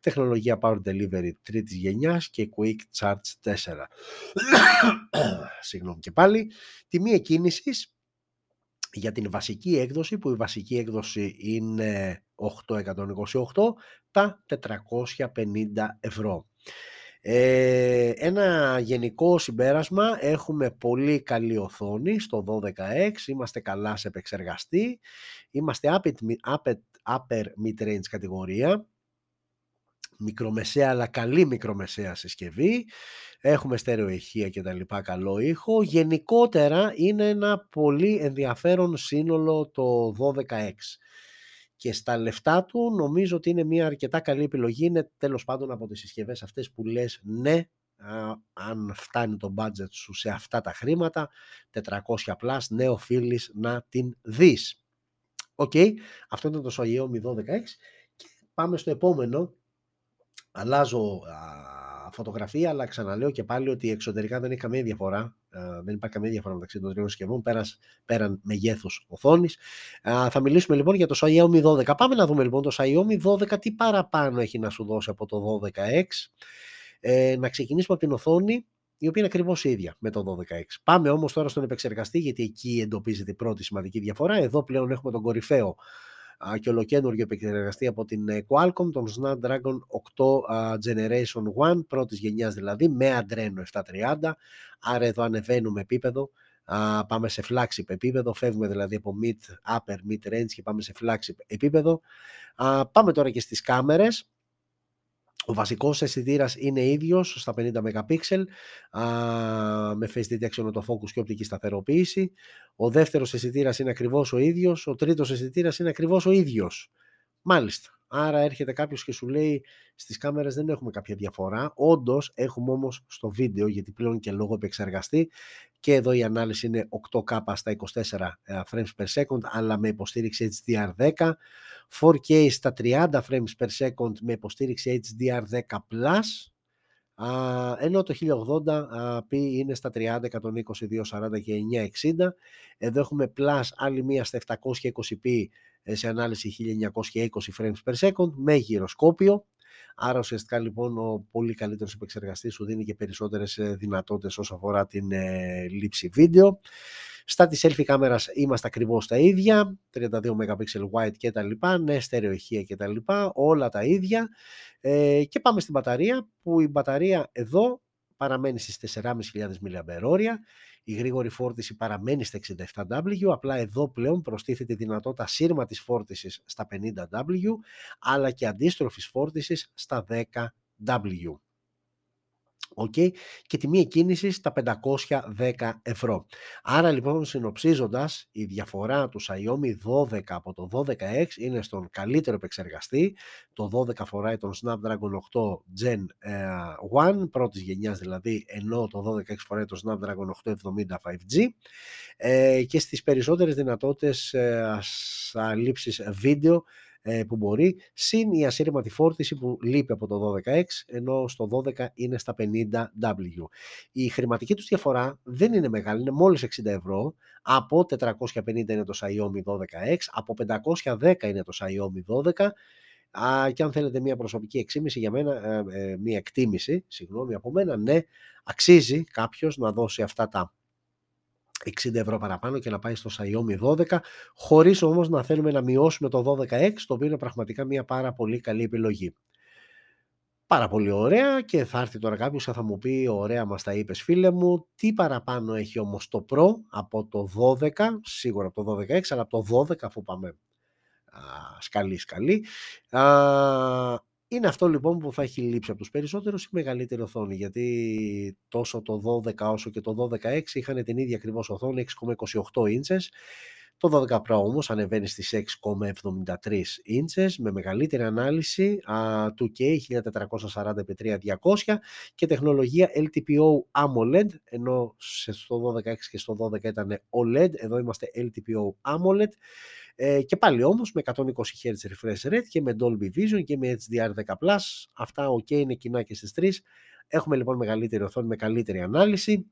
τεχνολογία Power Delivery τρίτης γενιάς και Quick Charge 4. Συγγνώμη και πάλι. Τιμή εκκίνησης για την βασική έκδοση, που η βασική έκδοση είναι 828, τα 450 ευρώ. Ε, ένα γενικό συμπέρασμα, έχουμε πολύ καλή οθόνη στο 12X, είμαστε καλά σε επεξεργαστή, είμαστε upper, upper mid-range κατηγορία, μικρομεσαία αλλά καλή μικρομεσαία συσκευή, έχουμε στέρεο ηχεία και τα λοιπά, καλό ήχο. Γενικότερα είναι ένα πολύ ενδιαφέρον σύνολο το 12X και στα λεφτά του νομίζω ότι είναι μια αρκετά καλή επιλογή. Είναι τέλος πάντων από τις συσκευές αυτές που λες ναι, αν φτάνει το budget σου σε αυτά τα χρήματα, 400 plus, ναι οφείλεις να την δεις. Οκ, αυτό ήταν το Xiaomi 12X και πάμε στο επόμενο. Αλλάζω φωτογραφία, αλλά ξαναλέω και πάλι ότι εξωτερικά δεν έχει καμία διαφορά. δεν υπάρχει καμία διαφορά μεταξύ των τριών συσκευών πέραν, πέραν μεγέθους οθόνης. θα μιλήσουμε λοιπόν για το Xiaomi 12. Πάμε να δούμε λοιπόν το Xiaomi 12 τι παραπάνω έχει να σου δώσει από το 12X. Ε, να ξεκινήσουμε από την οθόνη η οποία είναι ακριβώς ίδια με το 12X. Πάμε όμως τώρα στον επεξεργαστή, γιατί εκεί εντοπίζεται η πρώτη σημαντική διαφορά. Εδώ πλέον έχουμε τον κορυφαίο και ολοκένουργιο επεξεργαστή από την ε, Qualcomm, τον Snapdragon 8 Generation 1, πρώτης γενιάς δηλαδή, με Adreno 730, άρα εδώ ανεβαίνουμε επίπεδο, πάμε σε flagship επίπεδο, φεύγουμε δηλαδή από mid, upper, mid range και πάμε σε flagship επίπεδο. Πάμε τώρα και στις κάμερες, ο βασικός αισθητήρας είναι ίδιος στα 50 MP με face detection το focus και οπτική σταθεροποίηση. Ο δεύτερος αισθητήρας είναι ακριβώς ο ίδιος, ο τρίτος αισθητήρας είναι ακριβώς ο ίδιος. Μάλιστα. Άρα έρχεται κάποιος και σου λέει στις κάμερες δεν έχουμε κάποια διαφορά. Όντως έχουμε όμως στο βίντεο, γιατί πλέον και λόγω επεξεργαστή, και εδώ η ανάλυση είναι 8K στα 24 ε, frames per second, αλλά με υποστήριξη HDR10, 4K στα 30 frames per second με υποστήριξη HDR10+, ενώ το 1080p είναι στα 30, 120, 240 και 960. Εδώ έχουμε plus άλλη μία στα 720p ε, σε ανάλυση 1920 frames per second με γυροσκόπιο. Άρα ουσιαστικά λοιπόν ο πολύ καλύτερος επεξεργαστής σου δίνει και περισσότερες ε, δυνατότητες όσο αφορά την ε, λήψη βίντεο. Στα της selfie κάμερας είμαστε ακριβώς τα ίδια, 32 MP wide και τα λοιπά, ναι, στερεοχεία και τα λοιπά, όλα τα ίδια. Ε, και πάμε στην μπαταρία, που η μπαταρία εδώ παραμένει στις 4.500 mAh, η γρήγορη φόρτιση παραμένει στα 67W, απλά εδώ πλέον προστίθεται η δυνατότητα σύρματης φόρτισης στα 50W, αλλά και αντίστροφης φόρτισης στα 10W. Okay, και τιμή εκκίνηση τα 510 ευρώ. Άρα λοιπόν συνοψίζοντας η διαφορά του Xiaomi 12 από το 12X είναι στον καλύτερο επεξεργαστή. Το 12 φοράει τον Snapdragon 8 Gen 1 ε, πρώτης γενιάς δηλαδή ενώ το 12X φοράει τον Snapdragon 870 5G ε, και στις περισσότερες δυνατότητες ε, λήψεις βίντεο ε, που μπορεί, συν η ασύρματη φόρτιση που λείπει από το 12X, ενώ στο 12 είναι στα 50W. Η χρηματική τους διαφορά δεν είναι μεγάλη, είναι μόλις 60 ευρώ, από 450 είναι το Xiaomi 12X, από 510 είναι το Xiaomi 12, Α, και αν θέλετε μια προσωπική εξήμιση για μένα, ε, ε, μια εκτίμηση, συγγνώμη από μένα, ναι, αξίζει κάποιος να δώσει αυτά τα 60 ευρώ παραπάνω και να πάει στο Xiaomi 12 χωρίς όμως να θέλουμε να μειώσουμε το 12X το οποίο είναι πραγματικά μια πάρα πολύ καλή επιλογή. Πάρα πολύ ωραία και θα έρθει τώρα κάποιος και θα μου πει ωραία μας τα είπες φίλε μου τι παραπάνω έχει όμως το Pro από το 12 σίγουρα από το 12X αλλά από το 12 αφού πάμε σκαλί σκαλί είναι αυτό λοιπόν που θα έχει λείψει από τους περισσότερους η μεγαλύτερη οθόνη; Γιατί τόσο το 12 όσο και το 12X είχαν την ίδια ακριβώς οθόνη 6,28 inches το 12 Pro όμως ανεβαίνει στις 6,73 inches με μεγαλύτερη ανάλυση 2K 1440x3200 και τεχνολογία LTPO AMOLED ενώ στο 12X και στο 12 ήταν OLED εδώ είμαστε LTPO AMOLED ε, και πάλι όμως με 120 Hz refresh rate και με Dolby Vision και με HDR10+. Αυτά ok είναι κοινά και στις τρεις. Έχουμε λοιπόν μεγαλύτερη οθόνη με καλύτερη ανάλυση.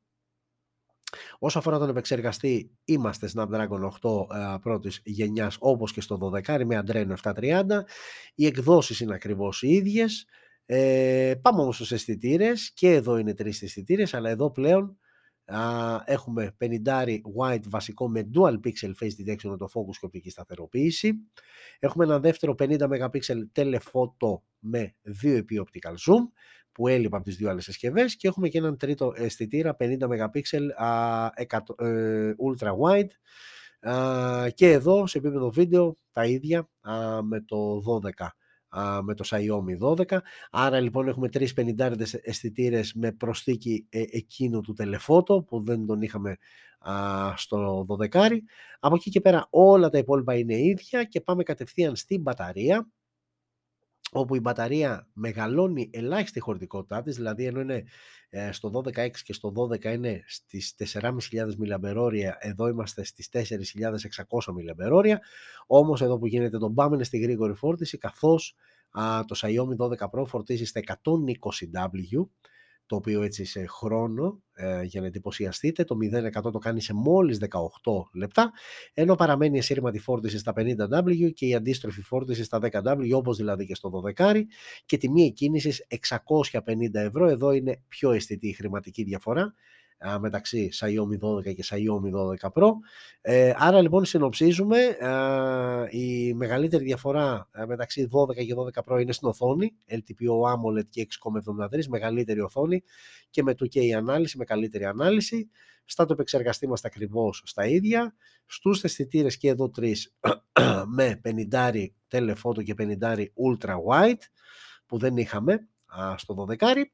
Όσο αφορά τον επεξεργαστή, είμαστε Snapdragon 8 ε, πρώτης γενιάς όπως και στο 12 με Adreno 730. Οι εκδόσεις είναι ακριβώς οι ίδιες. Ε, πάμε όμως στους αισθητήρες και εδώ είναι τρεις αισθητήρες, αλλά εδώ πλέον έχουμε 50 wide βασικό με dual pixel face detection με το focus και οπτική σταθεροποίηση. Έχουμε ένα δεύτερο 50 MP telephoto με 2 επί optical zoom που έλειπα από τις δύο άλλες συσκευές. Και έχουμε και έναν τρίτο αισθητήρα 50 MP ε, ultra wide. Και εδώ σε επίπεδο βίντεο τα ίδια με το 12 με το Xiaomi 12. Άρα λοιπόν έχουμε τρεις 50 αισθητήρες με προσθήκη ε, εκείνου του τηλεφώτο που δεν τον είχαμε στο 12. Από εκεί και πέρα όλα τα υπόλοιπα είναι ίδια και πάμε κατευθείαν στην μπαταρία όπου η μπαταρία μεγαλώνει ελάχιστη χωρητικότητά της, δηλαδή ενώ είναι ε, στο 12X και στο 12 είναι στις 4.500 mAh, εδώ είμαστε στις 4.600 mAh, όμως εδώ που γίνεται τον πάμε στη γρήγορη φόρτιση, καθώς α, το Xiaomi 12 Pro φορτίζει στα 120W, το οποίο έτσι σε χρόνο ε, για να εντυπωσιαστείτε, το 0% το κάνει σε μόλις 18 λεπτά, ενώ παραμένει η ασύρματη φόρτιση στα 50W και η αντίστροφη φόρτιση στα 10W, όπως δηλαδή και στο 12 και τιμή εκκίνησης 650 ευρώ, εδώ είναι πιο αισθητή η χρηματική διαφορά, μεταξύ Xiaomi 12 και Xiaomi 12 Pro. Ε, άρα λοιπόν συνοψίζουμε η μεγαλύτερη διαφορά μεταξύ 12 και 12 Pro είναι στην οθόνη LTPO AMOLED και 6,73 μεγαλύτερη οθόνη και με 2K ανάλυση, με καλύτερη ανάλυση. Στα το επεξεργαστή μας ακριβώς στα ίδια. Στους αισθητήρες και εδώ τρεις με 50 telephoto και 50 ultra wide που δεν είχαμε στο 12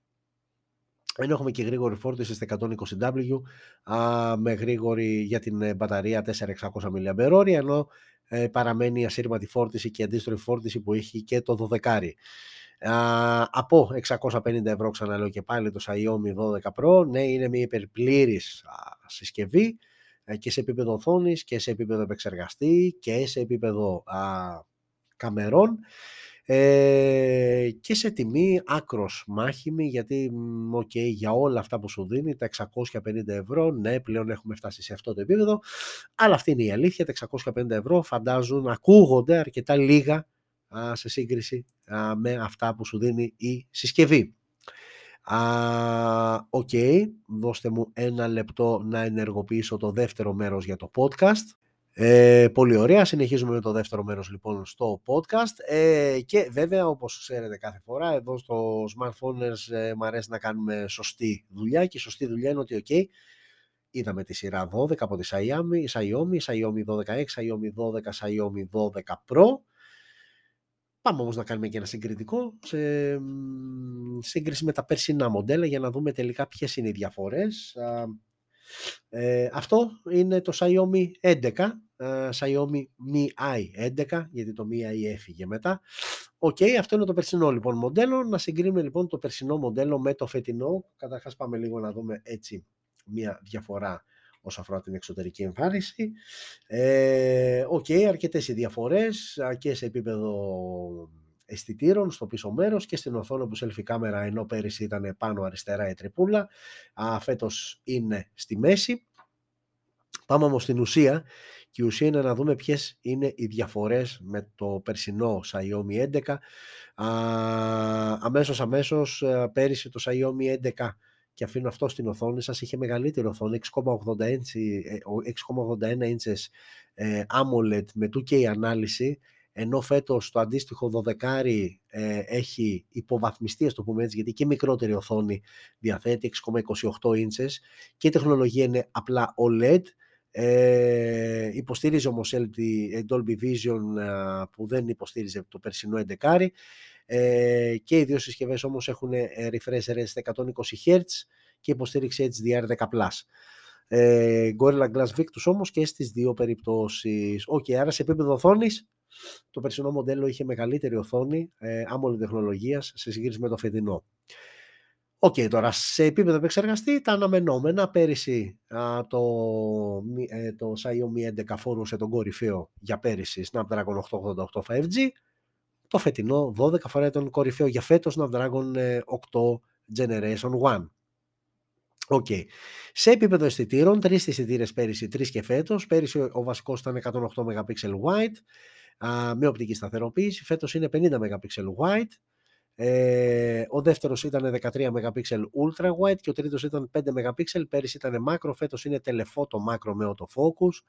ενώ έχουμε και γρήγορη φόρτιση στα 120W με γρήγορη για την ε, μπαταρία 4600 mAh ενώ ε, παραμένει η ασύρματη φόρτιση και η αντίστροφη φόρτιση που έχει και το 12 από 650 ευρώ ξαναλέω και πάλι το Xiaomi 12 Pro ναι είναι μια υπερπλήρης συσκευή ε, και σε επίπεδο οθόνης και σε επίπεδο επεξεργαστή και σε επίπεδο α, καμερών ε, και σε τιμή άκρος μάχημη γιατί okay, για όλα αυτά που σου δίνει τα 650 ευρώ ναι πλέον έχουμε φτάσει σε αυτό το επίπεδο αλλά αυτή είναι η αλήθεια τα 650 ευρώ φαντάζουν ακούγονται αρκετά λίγα σε σύγκριση με αυτά που σου δίνει η συσκευή OK, okay, δώστε μου ένα λεπτό να ενεργοποιήσω το δεύτερο μέρος για το podcast. Ε, πολύ ωραία, συνεχίζουμε με το δεύτερο μέρος λοιπόν στο podcast. Ε, και βέβαια όπως ξέρετε κάθε φορά εδώ στο Smartphones ε, μου αρέσει να κάνουμε σωστή δουλειά. Και η σωστή δουλειά είναι ότι ok, είδαμε τη σειρά 12 από τη Xiaomi, Xiaomi, Xiaomi 12X, Xiaomi 12, Xiaomi 12 Pro. Πάμε όμως να κάνουμε και ένα συγκριτικό σε σύγκριση με τα περσινά μοντέλα για να δούμε τελικά ποιες είναι οι διαφορές. Ε, αυτό είναι το Xiaomi 11, ε, Xiaomi Mi 11, γιατί το Mi έφυγε μετά. OK, okay, αυτό είναι το περσινό λοιπόν μοντέλο. Να συγκρίνουμε λοιπόν το περσινό μοντέλο με το φετινό. Καταρχάς πάμε λίγο να δούμε έτσι μια διαφορά όσον αφορά την εξωτερική εμφάνιση. Ε, OK, okay, αρκετές οι διαφορές και σε επίπεδο αισθητήρων στο πίσω μέρος και στην οθόνη που selfie κάμερα ενώ πέρυσι ήταν πάνω αριστερά η τρυπούλα α, φέτος είναι στη μέση πάμε όμως στην ουσία και η ουσία είναι να δούμε ποιες είναι οι διαφορές με το περσινό Xiaomi 11 α, αμέσως αμέσως ε, πέρυσι το Xiaomi 11 και αφήνω αυτό στην οθόνη σας, είχε μεγαλύτερη οθόνη, 6,81 inches ε, ε AMOLED με 2K ανάλυση, ενώ φέτος το αντίστοιχο 12 ε, έχει υποβαθμιστεί, το πούμε έτσι, γιατί και μικρότερη οθόνη διαθέτει 6,28 inches και η τεχνολογία είναι απλά OLED, ε, υποστήριζε όμως ε, Dolby Vision ε, που δεν υποστήριζε το περσινό 11 ε, και οι δύο συσκευές όμως έχουν ε, refresh rate στα 120 Hz και υποστήριξη HDR10+. Ε, Gorilla Glass Victus όμως και στις δύο περιπτώσεις. OK, okay, άρα σε επίπεδο οθόνης, το περσινό μοντέλο είχε μεγαλύτερη οθόνη ε, AMOLED τεχνολογίας σε σύγκριση με το φετινό. OK, okay, τώρα σε επίπεδο επεξεργαστή τα αναμενόμενα πέρυσι α, το, ε, το Xiaomi 11 φορούσε τον κορυφαίο για πέρυσι Snapdragon 888 5G το φετινό 12 φορά τον κορυφαίο για φέτος Snapdragon 8 ε, Generation 1. OK. Okay. Σε επίπεδο αισθητήρων, τρεις αισθητήρες πέρυσι, τρεις και φέτος. Πέρυσι ο βασικός ήταν 108 MP wide α, με οπτική σταθεροποίηση. Φέτος είναι 50 MP wide. Ε, ο δεύτερος ήταν 13 MP ultra wide και ο τρίτος ήταν 5 MP. Πέρυσι ήταν macro, φέτος είναι telephoto macro με autofocus.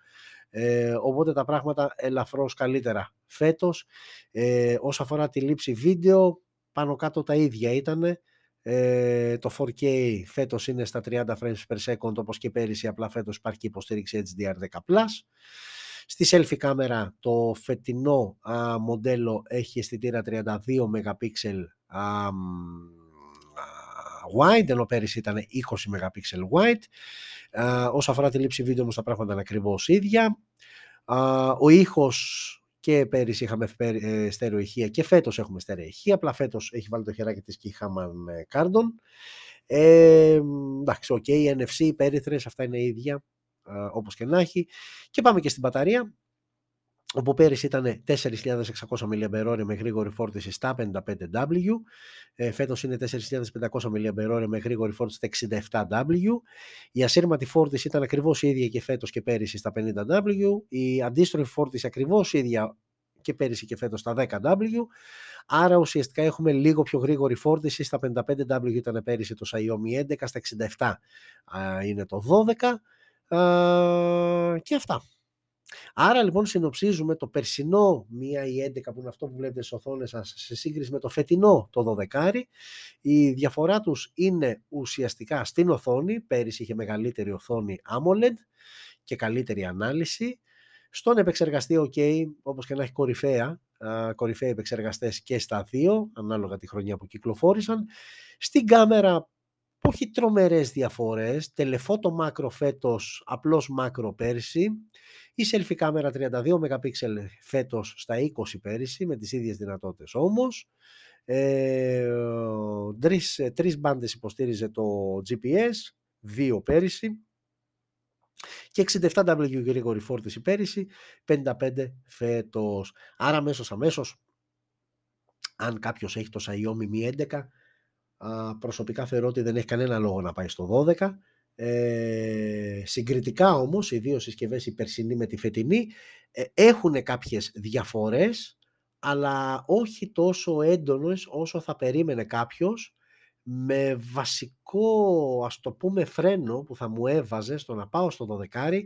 Ε, οπότε τα πράγματα ελαφρώς καλύτερα φέτος. Ε, όσο αφορά τη λήψη βίντεο, πάνω κάτω τα ίδια ήταν. Ε, το 4K φέτος είναι στα 30 frames per second όπως και πέρυσι, απλά φέτος υπάρχει υποστήριξη HDR10+. Στη selfie κάμερα το φετινό α, μοντέλο έχει αισθητήρα 32 MP α, wide, ενώ πέρυσι ήταν 20 MP wide. Α, όσο αφορά τη λήψη βίντεο όμως τα πράγματα είναι ακριβώς ίδια. Α, ο ήχος και πέρυσι είχαμε ε, στέρεο ηχεία και φέτος έχουμε στέρεο ηχεία, απλά φέτος έχει βάλει το χεράκι της και η Harman Kardon. Ε, εντάξει, OK, okay, NFC, υπέρυθρες, αυτά είναι ίδια, όπως και να έχει. Και πάμε και στην μπαταρία, όπου πέρυσι ήταν 4.600 mAh με γρήγορη φόρτιση στα 55W, ε, φέτος είναι 4.500 mAh με γρήγορη φόρτιση στα 67W, η ασύρματη φόρτιση ήταν ακριβώς η ίδια και φέτος και πέρυσι στα 50W, η αντίστροφη φόρτιση ακριβώς η ίδια και πέρυσι και φέτος στα 10W, άρα ουσιαστικά έχουμε λίγο πιο γρήγορη φόρτιση, στα 55W ήταν πέρυσι το Xiaomi 11, στα 67 είναι το 12 και αυτά. Άρα λοιπόν συνοψίζουμε το περσινό μία ή 11 που είναι αυτό που βλέπετε στις οθόνες σας σε σύγκριση με το φετινό το 12. Η διαφορά τους είναι ουσιαστικά στην οθόνη. Πέρυσι είχε μεγαλύτερη οθόνη AMOLED και καλύτερη ανάλυση. Στον επεξεργαστή OK, όπως και να έχει κορυφαία, κορυφαίοι επεξεργαστές και στα δύο, ανάλογα τη χρονιά που κυκλοφόρησαν. Στην κάμερα όχι τρομερές διαφορές, τελεφώτο μάκρο φέτος, απλώς μάκρο πέρσι, η selfie κάμερα 32 MP φέτος στα 20 πέρυσι με τις ίδιες δυνατότητες όμως. Ε, τρεις, τρεις μπάντες υποστήριζε το GPS, δύο πέρυσι και 67W γρήγορη φόρτιση πέρυσι, 55 φέτος. Άρα αμέσως αμέσως, αν κάποιος έχει το Xiaomi Mi 11, προσωπικά θεωρώ ότι δεν έχει κανένα λόγο να πάει στο 12 ε, συγκριτικά όμως, οι δύο συσκευές, η περσινή με τη φετινή, ε, έχουν κάποιες διαφορές, αλλά όχι τόσο έντονες όσο θα περίμενε κάποιος με βασικό, ας το πούμε, φρένο που θα μου έβαζε στο να πάω στο 12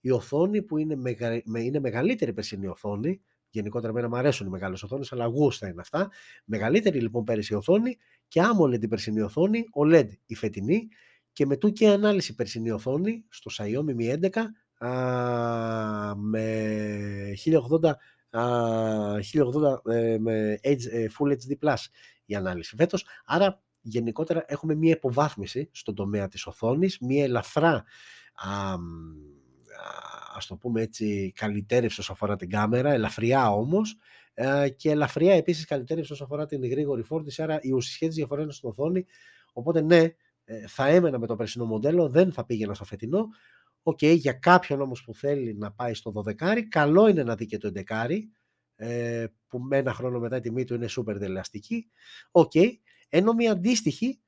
η οθόνη που είναι, μεγα... είναι μεγαλύτερη περσινή οθόνη, γενικότερα μένα μου αρέσουν οι μεγάλες οθόνες, αλλά γούστα είναι αυτά, μεγαλύτερη λοιπόν πέρυσι οθόνη και AMOLED την περσινή οθόνη, OLED η φετινή και με και ανάλυση περσινή οθόνη στο Xiaomi Mi 11 α, με 1080 1080 ε, με ε, Full HD Plus η ανάλυση φέτος. Άρα γενικότερα έχουμε μία υποβάθμιση στον τομέα της οθόνης, μία ελαφρά α, ας το πούμε έτσι καλυτέρευσης όσον αφορά την κάμερα, ελαφριά όμως ε, και ελαφριά επίσης καλυτέρευσης όσον αφορά την γρήγορη φόρτιση, άρα οι ουσιαστικές διαφορές είναι στην οθόνη, οπότε ναι, θα έμενα με το περσινό μοντέλο, δεν θα πήγαινα στο φετινό, OK, okay, για κάποιον όμως που θέλει να πάει στο 12, καλό είναι να δει και το 11, ε, που με ένα χρόνο μετά η τιμή του είναι σούπερ δελεαστική. OK, okay. ενώ μια αντίστοιχη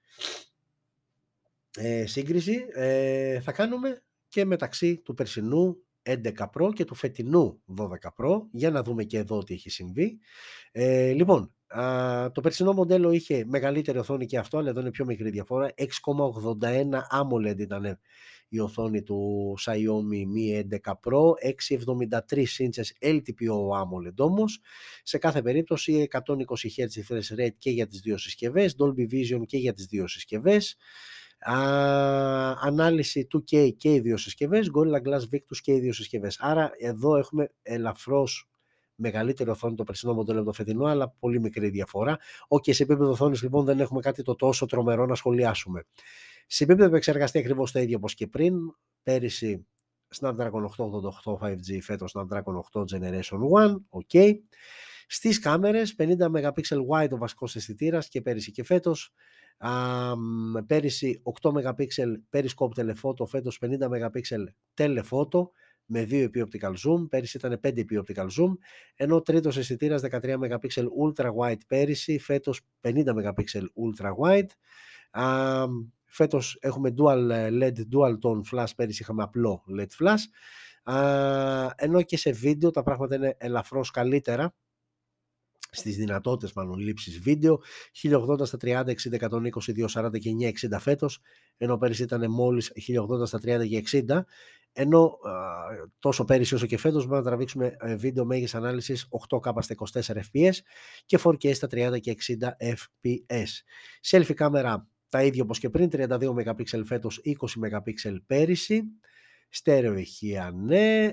ε, σύγκριση ε, θα κάνουμε και μεταξύ του περσινού 11 Pro και του φετινού 12 Pro για να δούμε και εδώ τι έχει συμβεί. Ε, λοιπόν, α, το περσινό μοντέλο είχε μεγαλύτερη οθόνη και αυτό, αλλά εδώ είναι πιο μικρή διαφορά. 6,81 AMOLED ήταν η οθόνη του Xiaomi Mi 11 Pro, 673 inches LTPO AMOLED όμως. Σε κάθε περίπτωση 120 Hz refresh rate και για τις δύο συσκευές, Dolby Vision και για τις δύο συσκευές. Α, ανάλυση 2K και οι δύο συσκευές, Gorilla Glass Victus και οι δύο συσκευές. Άρα εδώ έχουμε ελαφρώς μεγαλύτερη οθόνη το περσινό μοντέλο από το φετινό, αλλά πολύ μικρή διαφορά. OK, okay, σε επίπεδο οθόνης λοιπόν δεν έχουμε κάτι το τόσο τρομερό να σχολιάσουμε. Σε επίπεδο επεξεργαστή ακριβώς το ίδιο όπως και πριν. Πέρυσι Snapdragon 888 5G, φέτος Snapdragon 8 Generation 1, ok. Στις κάμερες 50 MP wide ο βασικός αισθητήρας και πέρυσι και φέτος. Α, πέρυσι 8 MP periscope telephoto, φέτος 50 MP telephoto με 2 επί optical zoom, πέρυσι ήταν 5 επί optical zoom, ενώ τρίτος αισθητήρας 13 MP ultra wide πέρυσι, φέτος 50 MP ultra wide. Α, φέτος έχουμε dual ε, LED, dual tone flash, πέρυσι είχαμε απλό LED flash. Α, ενώ και σε βίντεο τα πράγματα είναι ελαφρώς καλύτερα στις δυνατότητες μάλλον λήψης βίντεο 1080 στα 30, 60, 120, 240 και 960 φέτος ενώ πέρυσι ήταν μόλις 1080 στα 30 και 60 ενώ τόσο πέρυσι όσο και φέτος μπορούμε να τραβήξουμε ε, βίντεο μέγιστης ανάλυσης 8K στα 24 fps και 4K στα 30 και 60 fps. Selfie κάμερα τα ίδια όπως και πριν, 32 MP φέτος, 20 MP πέρυσι. Στέρεο ηχεία, ναι.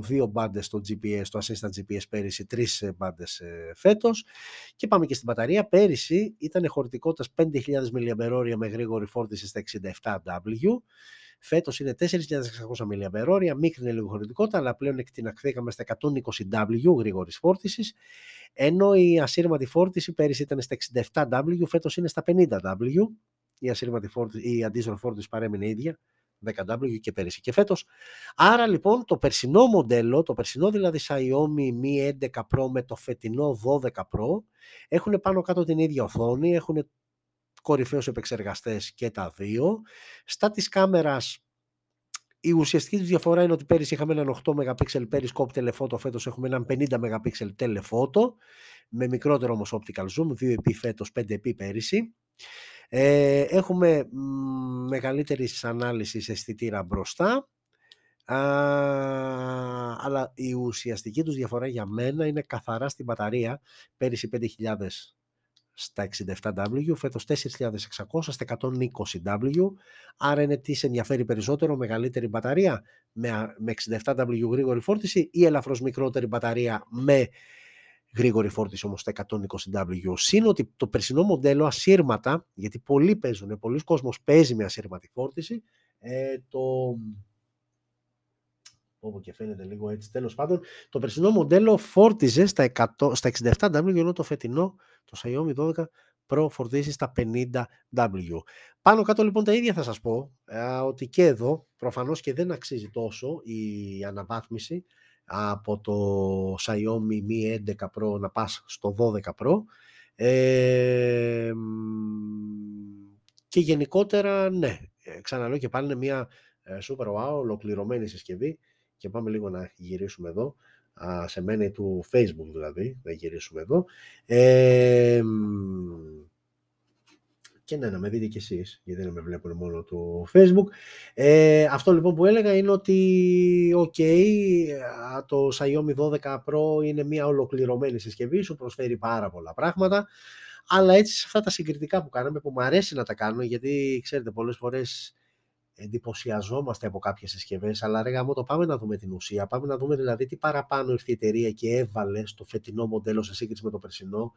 δύο μπάντες στο GPS, το Assistant GPS πέρυσι, τρεις μπάντες ε, φέτος. Και πάμε και στην μπαταρία. Πέρυσι ήταν χωρητικότητας 5.000 mAh με γρήγορη φόρτιση στα 67W. Φέτος είναι 4.600 mAh, μικρή είναι λίγο χωρητικότητα, αλλά πλέον εκτιναχθήκαμε στα 120W γρήγορης φόρτισης. Ενώ η ασύρματη φόρτιση πέρυσι ήταν στα 67W, φέτος είναι στα 50W. Η, ασύρματη φόρτιση, η αντίστροφη φόρτιση παρέμεινε ίδια, 10W και πέρυσι και φέτος. Άρα λοιπόν το περσινό μοντέλο, το περσινό δηλαδή Xiaomi Mi 11 Pro με το φετινό 12 Pro έχουν πάνω κάτω την ίδια οθόνη, έχουν κορυφαίους επεξεργαστές και τα δύο. Στα της κάμερας η ουσιαστική τους διαφορά είναι ότι πέρυσι είχαμε έναν 8 MP periscope telephoto, φέτος έχουμε έναν 50 MP telephoto, με μικρότερο όμως optical zoom, 2 επί φέτος, 5 επί πέρυσι. Ε, έχουμε μεγαλύτερη ανάλυση αισθητήρα μπροστά, α, αλλά η ουσιαστική τους διαφορά για μένα είναι καθαρά στην μπαταρία. Πέρυσι 5.000 στα 67W, φέτος 4.600 στα 120W, άρα είναι τι σε ενδιαφέρει περισσότερο, μεγαλύτερη μπαταρία με, με 67W γρήγορη φόρτιση ή ελαφρώς μικρότερη μπαταρία με γρήγορη φόρτιση όμως στα 120W. Συν ότι το περσινό μοντέλο ασύρματα, γιατί πολλοί παίζουν, πολλοί κόσμος παίζει με ασύρματη φόρτιση, ε, το όπου και φαίνεται λίγο έτσι. Τέλος πάντων, το περσινό μοντέλο φόρτιζε στα, 100, στα 67W, ενώ το φετινό, το Xiaomi 12 Pro φορτίζει στα 50W. Πάνω κάτω λοιπόν τα ίδια θα σας πω, ότι και εδώ προφανώς και δεν αξίζει τόσο η αναβάθμιση από το Xiaomi Mi 11 Pro να πας στο 12 Pro. Ε, και γενικότερα, ναι, ε, ξαναλέω και πάλι είναι μια ε, super wow, ολοκληρωμένη συσκευή και πάμε λίγο να γυρίσουμε εδώ, σε μένα του Facebook δηλαδή, να γυρίσουμε εδώ. Ε, και ναι, να με δείτε κι εσείς, γιατί δεν με βλέπουν μόνο το Facebook. Ε, αυτό λοιπόν που έλεγα είναι ότι, ok, το Xiaomi 12 Pro είναι μια ολοκληρωμένη συσκευή, σου προσφέρει πάρα πολλά πράγματα, αλλά έτσι σε αυτά τα συγκριτικά που κάναμε, που μου αρέσει να τα κάνω, γιατί ξέρετε πολλές φορές εντυπωσιαζόμαστε από κάποιες συσκευές, αλλά ρε γάμο το πάμε να δούμε την ουσία, πάμε να δούμε δηλαδή τι παραπάνω ήρθε η εταιρεία και έβαλε στο φετινό μοντέλο σε σύγκριση με το περσινό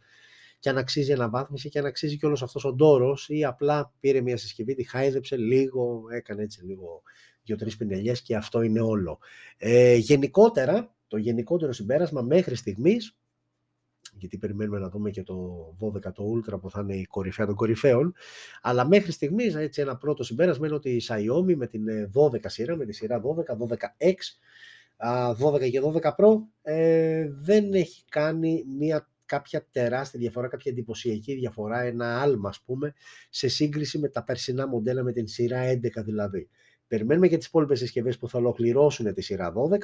και αν αξίζει αναβάθμιση και αν αξίζει και όλος αυτός ο ντόρος ή απλά πήρε μια συσκευή, τη χάιδεψε λίγο, έκανε έτσι λίγο δύο-τρεις πινελιές και αυτό είναι όλο. Ε, γενικότερα, το γενικότερο συμπέρασμα μέχρι στιγμής, γιατί περιμένουμε να δούμε και το 12 το Ultra που θα είναι η κορυφαία των κορυφαίων, αλλά μέχρι στιγμής έτσι ένα πρώτο συμπέρασμα είναι ότι η Xiaomi με την 12 ε, σειρά, με τη σειρά 12, 12X, 12 και 12 Pro ε, δεν έχει κάνει μια κάποια τεράστια διαφορά, κάποια εντυπωσιακή διαφορά, ένα άλμα ας πούμε, σε σύγκριση με τα περσινά μοντέλα με την σειρά 11 δηλαδή. Περιμένουμε και τις υπόλοιπες συσκευές που θα ολοκληρώσουν τη σειρά 12,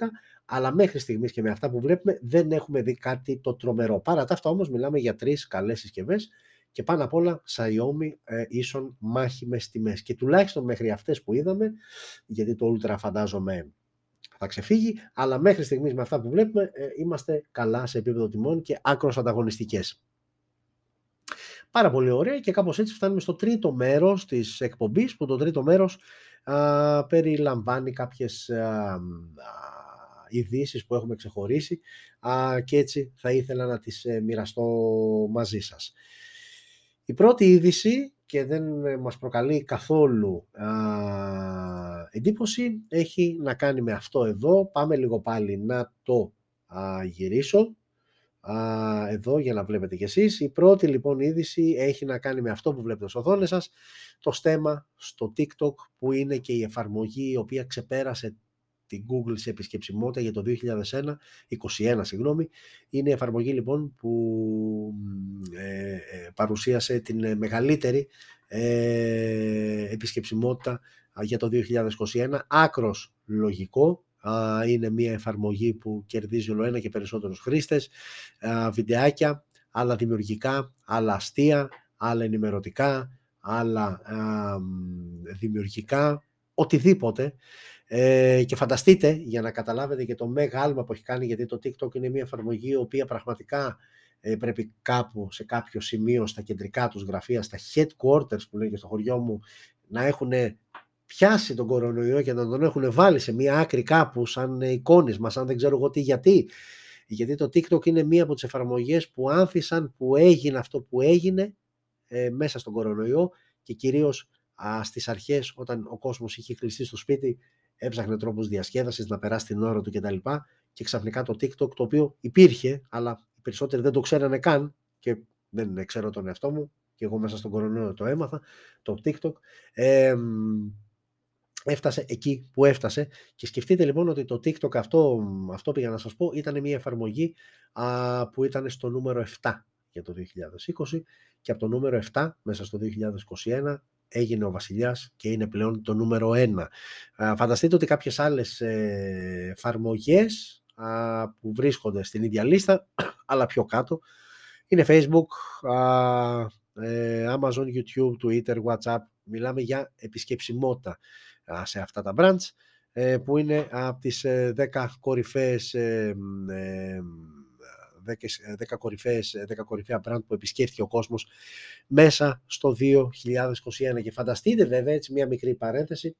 αλλά μέχρι στιγμής και με αυτά που βλέπουμε δεν έχουμε δει κάτι το τρομερό. Παρά τα αυτά όμως μιλάμε για τρεις καλές συσκευές και πάνω απ' όλα Xiaomi ε, ίσον μάχημες τιμές. Και τουλάχιστον μέχρι αυτές που είδαμε, γιατί το Ultra φαντάζομαι θα ξεφύγει, αλλά μέχρι στιγμής με αυτά που βλέπουμε ε, είμαστε καλά σε επίπεδο τιμών και άκρος ανταγωνιστικές. Πάρα πολύ ωραία και κάπως έτσι φτάνουμε στο τρίτο μέρος της εκπομπής, που το τρίτο μέρος α, περιλαμβάνει κάποιες α, ειδήσεις που έχουμε ξεχωρίσει α, και έτσι θα ήθελα να τις ε, μοιραστώ μαζί σας. Η πρώτη είδηση και δεν ε, μας προκαλεί καθόλου α, εντύπωση έχει να κάνει με αυτό εδώ. Πάμε λίγο πάλι να το α, γυρίσω α, εδώ για να βλέπετε κι εσείς. Η πρώτη λοιπόν είδηση έχει να κάνει με αυτό που βλέπετε στο οθόνες σας, το στέμα στο TikTok που είναι και η εφαρμογή η οποία ξεπέρασε την Google σε επισκεψιμότητα για το 2021, 21 συγγνώμη. Είναι η εφαρμογή λοιπόν που ε, ε, παρουσίασε την μεγαλύτερη ε, επισκεψιμότητα για το 2021. Άκρος λογικό. Είναι μια εφαρμογή που κερδίζει όλο ένα και περισσότερους χρήστες. Βιντεάκια, άλλα δημιουργικά, άλλα αστεία, άλλα ενημερωτικά, άλλα δημιουργικά, οτιδήποτε. Ε, και φανταστείτε, για να καταλάβετε και το μέγα άλμα που έχει κάνει, γιατί το TikTok είναι μια εφαρμογή η οποία πραγματικά ε, πρέπει κάπου σε κάποιο σημείο στα κεντρικά τους γραφεία, στα headquarters που λέγεται στο χωριό μου, να έχουν πιάσει τον κορονοϊό και να τον έχουν βάλει σε μια άκρη κάπου σαν εικόνισμα, σαν δεν ξέρω εγώ τι γιατί. Γιατί το TikTok είναι μία από τις εφαρμογές που άνθησαν, που έγινε αυτό που έγινε ε, μέσα στον κορονοϊό και κυρίως α, στις αρχές όταν ο κόσμος είχε κλειστεί στο σπίτι έψαχνε τρόπους διασκέδασης, να περάσει την ώρα του κτλ. Και, και ξαφνικά το TikTok το οποίο υπήρχε, αλλά οι περισσότεροι δεν το ξέρανε καν και δεν ξέρω τον εαυτό μου και εγώ μέσα στον κορονοϊό το έμαθα, το TikTok. Ε, έφτασε εκεί που έφτασε και σκεφτείτε λοιπόν ότι το TikTok αυτό, αυτό πήγα να σας πω ήταν μια εφαρμογή α, που ήταν στο νούμερο 7 για το 2020 και από το νούμερο 7 μέσα στο 2021 έγινε ο βασιλιάς και είναι πλέον το νούμερο 1. Α, φανταστείτε ότι κάποιες άλλες ε, εφαρμογές που βρίσκονται στην ίδια λίστα αλλά πιο κάτω είναι Facebook, ε, Amazon, YouTube, Twitter, WhatsApp. Μιλάμε για επισκεψιμότητα σε αυτά τα brands ε, που είναι από τις 10 ε, κορυφαίες 10, 10, κορυφαίες, 10 κορυφαία brand που επισκέφθηκε ο κόσμος μέσα στο 2021 και φανταστείτε βέβαια έτσι μια μικρή παρένθεση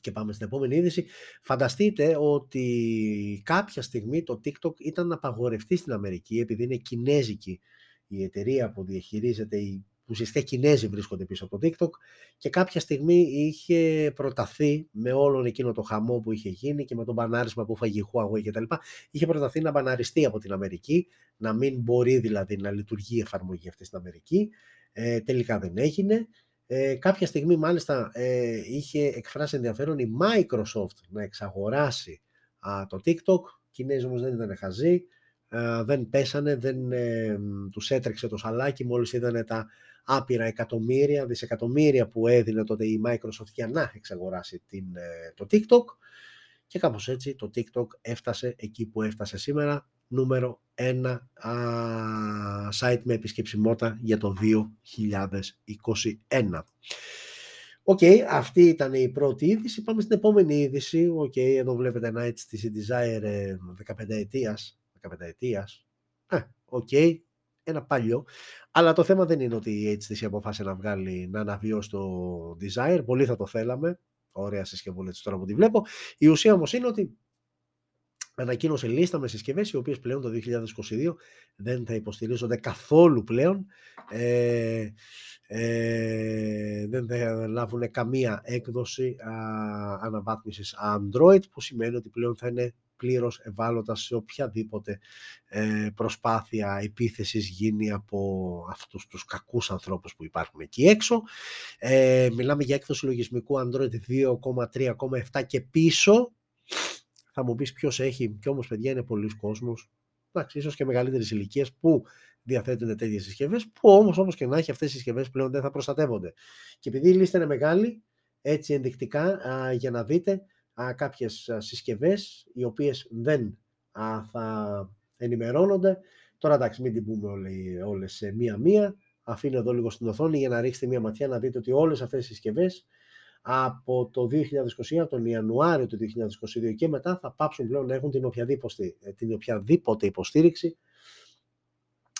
και πάμε στην επόμενη είδηση. Φανταστείτε ότι κάποια στιγμή το TikTok ήταν να απαγορευτεί στην Αμερική επειδή είναι κινέζικη η εταιρεία που διαχειρίζεται η ουσιαστικά Κινέζοι βρίσκονται πίσω από το TikTok και κάποια στιγμή είχε προταθεί με όλον εκείνο το χαμό που είχε γίνει και με το μπανάρισμα που φάγει η Huawei κτλ. Είχε προταθεί να μπαναριστεί από την Αμερική, να μην μπορεί δηλαδή να λειτουργεί η εφαρμογή αυτή στην Αμερική. Ε, τελικά δεν έγινε. Ε, κάποια στιγμή μάλιστα ε, είχε εκφράσει ενδιαφέρον η Microsoft να εξαγοράσει α, το TikTok. Οι Κινέζοι όμως δεν ήταν χαζοί, δεν πέσανε, δεν ε, τους έτρεξε το σαλιάκι μόλις είδανε τα άπειρα εκατομμύρια, δισεκατομμύρια που έδινε τότε η Microsoft για να εξαγοράσει την, ε, το TikTok και κάπως έτσι το TikTok έφτασε εκεί που έφτασε σήμερα νούμερο ένα α, site με επισκεψιμότητα για το 2021. OK, okay, αυτή ήταν η πρώτη είδηση. Πάμε στην επόμενη είδηση. OK, okay, εδώ βλέπετε ένα HTC Desire 15ετίας. 15ετίας. Ε, OK, okay, ένα παλιό. Αλλά το θέμα δεν είναι ότι η HTC αποφάσισε να βγάλει, να αναβιώσει το Desire. Πολύ θα το θέλαμε. Ωραία συσκευούλα τώρα που τη βλέπω. Η ουσία όμως είναι ότι ανακοίνωσε λίστα με συσκευές οι οποίες πλέον το 2022 δεν θα υποστηρίζονται καθόλου πλέον. Ε, ε, δεν θα λάβουν καμία έκδοση α, αναβάθμισης Android που σημαίνει ότι πλέον θα είναι πλήρως ευάλωτα σε οποιαδήποτε ε, προσπάθεια επίθεσης γίνει από αυτούς τους κακούς ανθρώπους που υπάρχουν εκεί έξω. Ε, μιλάμε για έκδοση λογισμικού Android 2,3,7 και πίσω. Θα μου πεις ποιος έχει, και όμως παιδιά είναι πολλοί κόσμος, εντάξει, ίσως και μεγαλύτερες ηλικίες που διαθέτουν τέτοιες συσκευές, που όμως όπως και να έχει αυτές οι συσκευές πλέον δεν θα προστατεύονται. Και επειδή η λίστα είναι μεγάλη, έτσι ενδεικτικά για να δείτε α, κάποιες συσκευές οι οποίες δεν θα ενημερώνονται. Τώρα εντάξει μην την πούμε όλες σε μία-μία. Αφήνω εδώ λίγο στην οθόνη για να ρίξετε μία ματιά να δείτε ότι όλες αυτές οι συσκευές από το 2021, τον Ιανουάριο του 2022 και μετά θα πάψουν πλέον να έχουν την οποιαδήποτε, την οποιαδήποτε υποστήριξη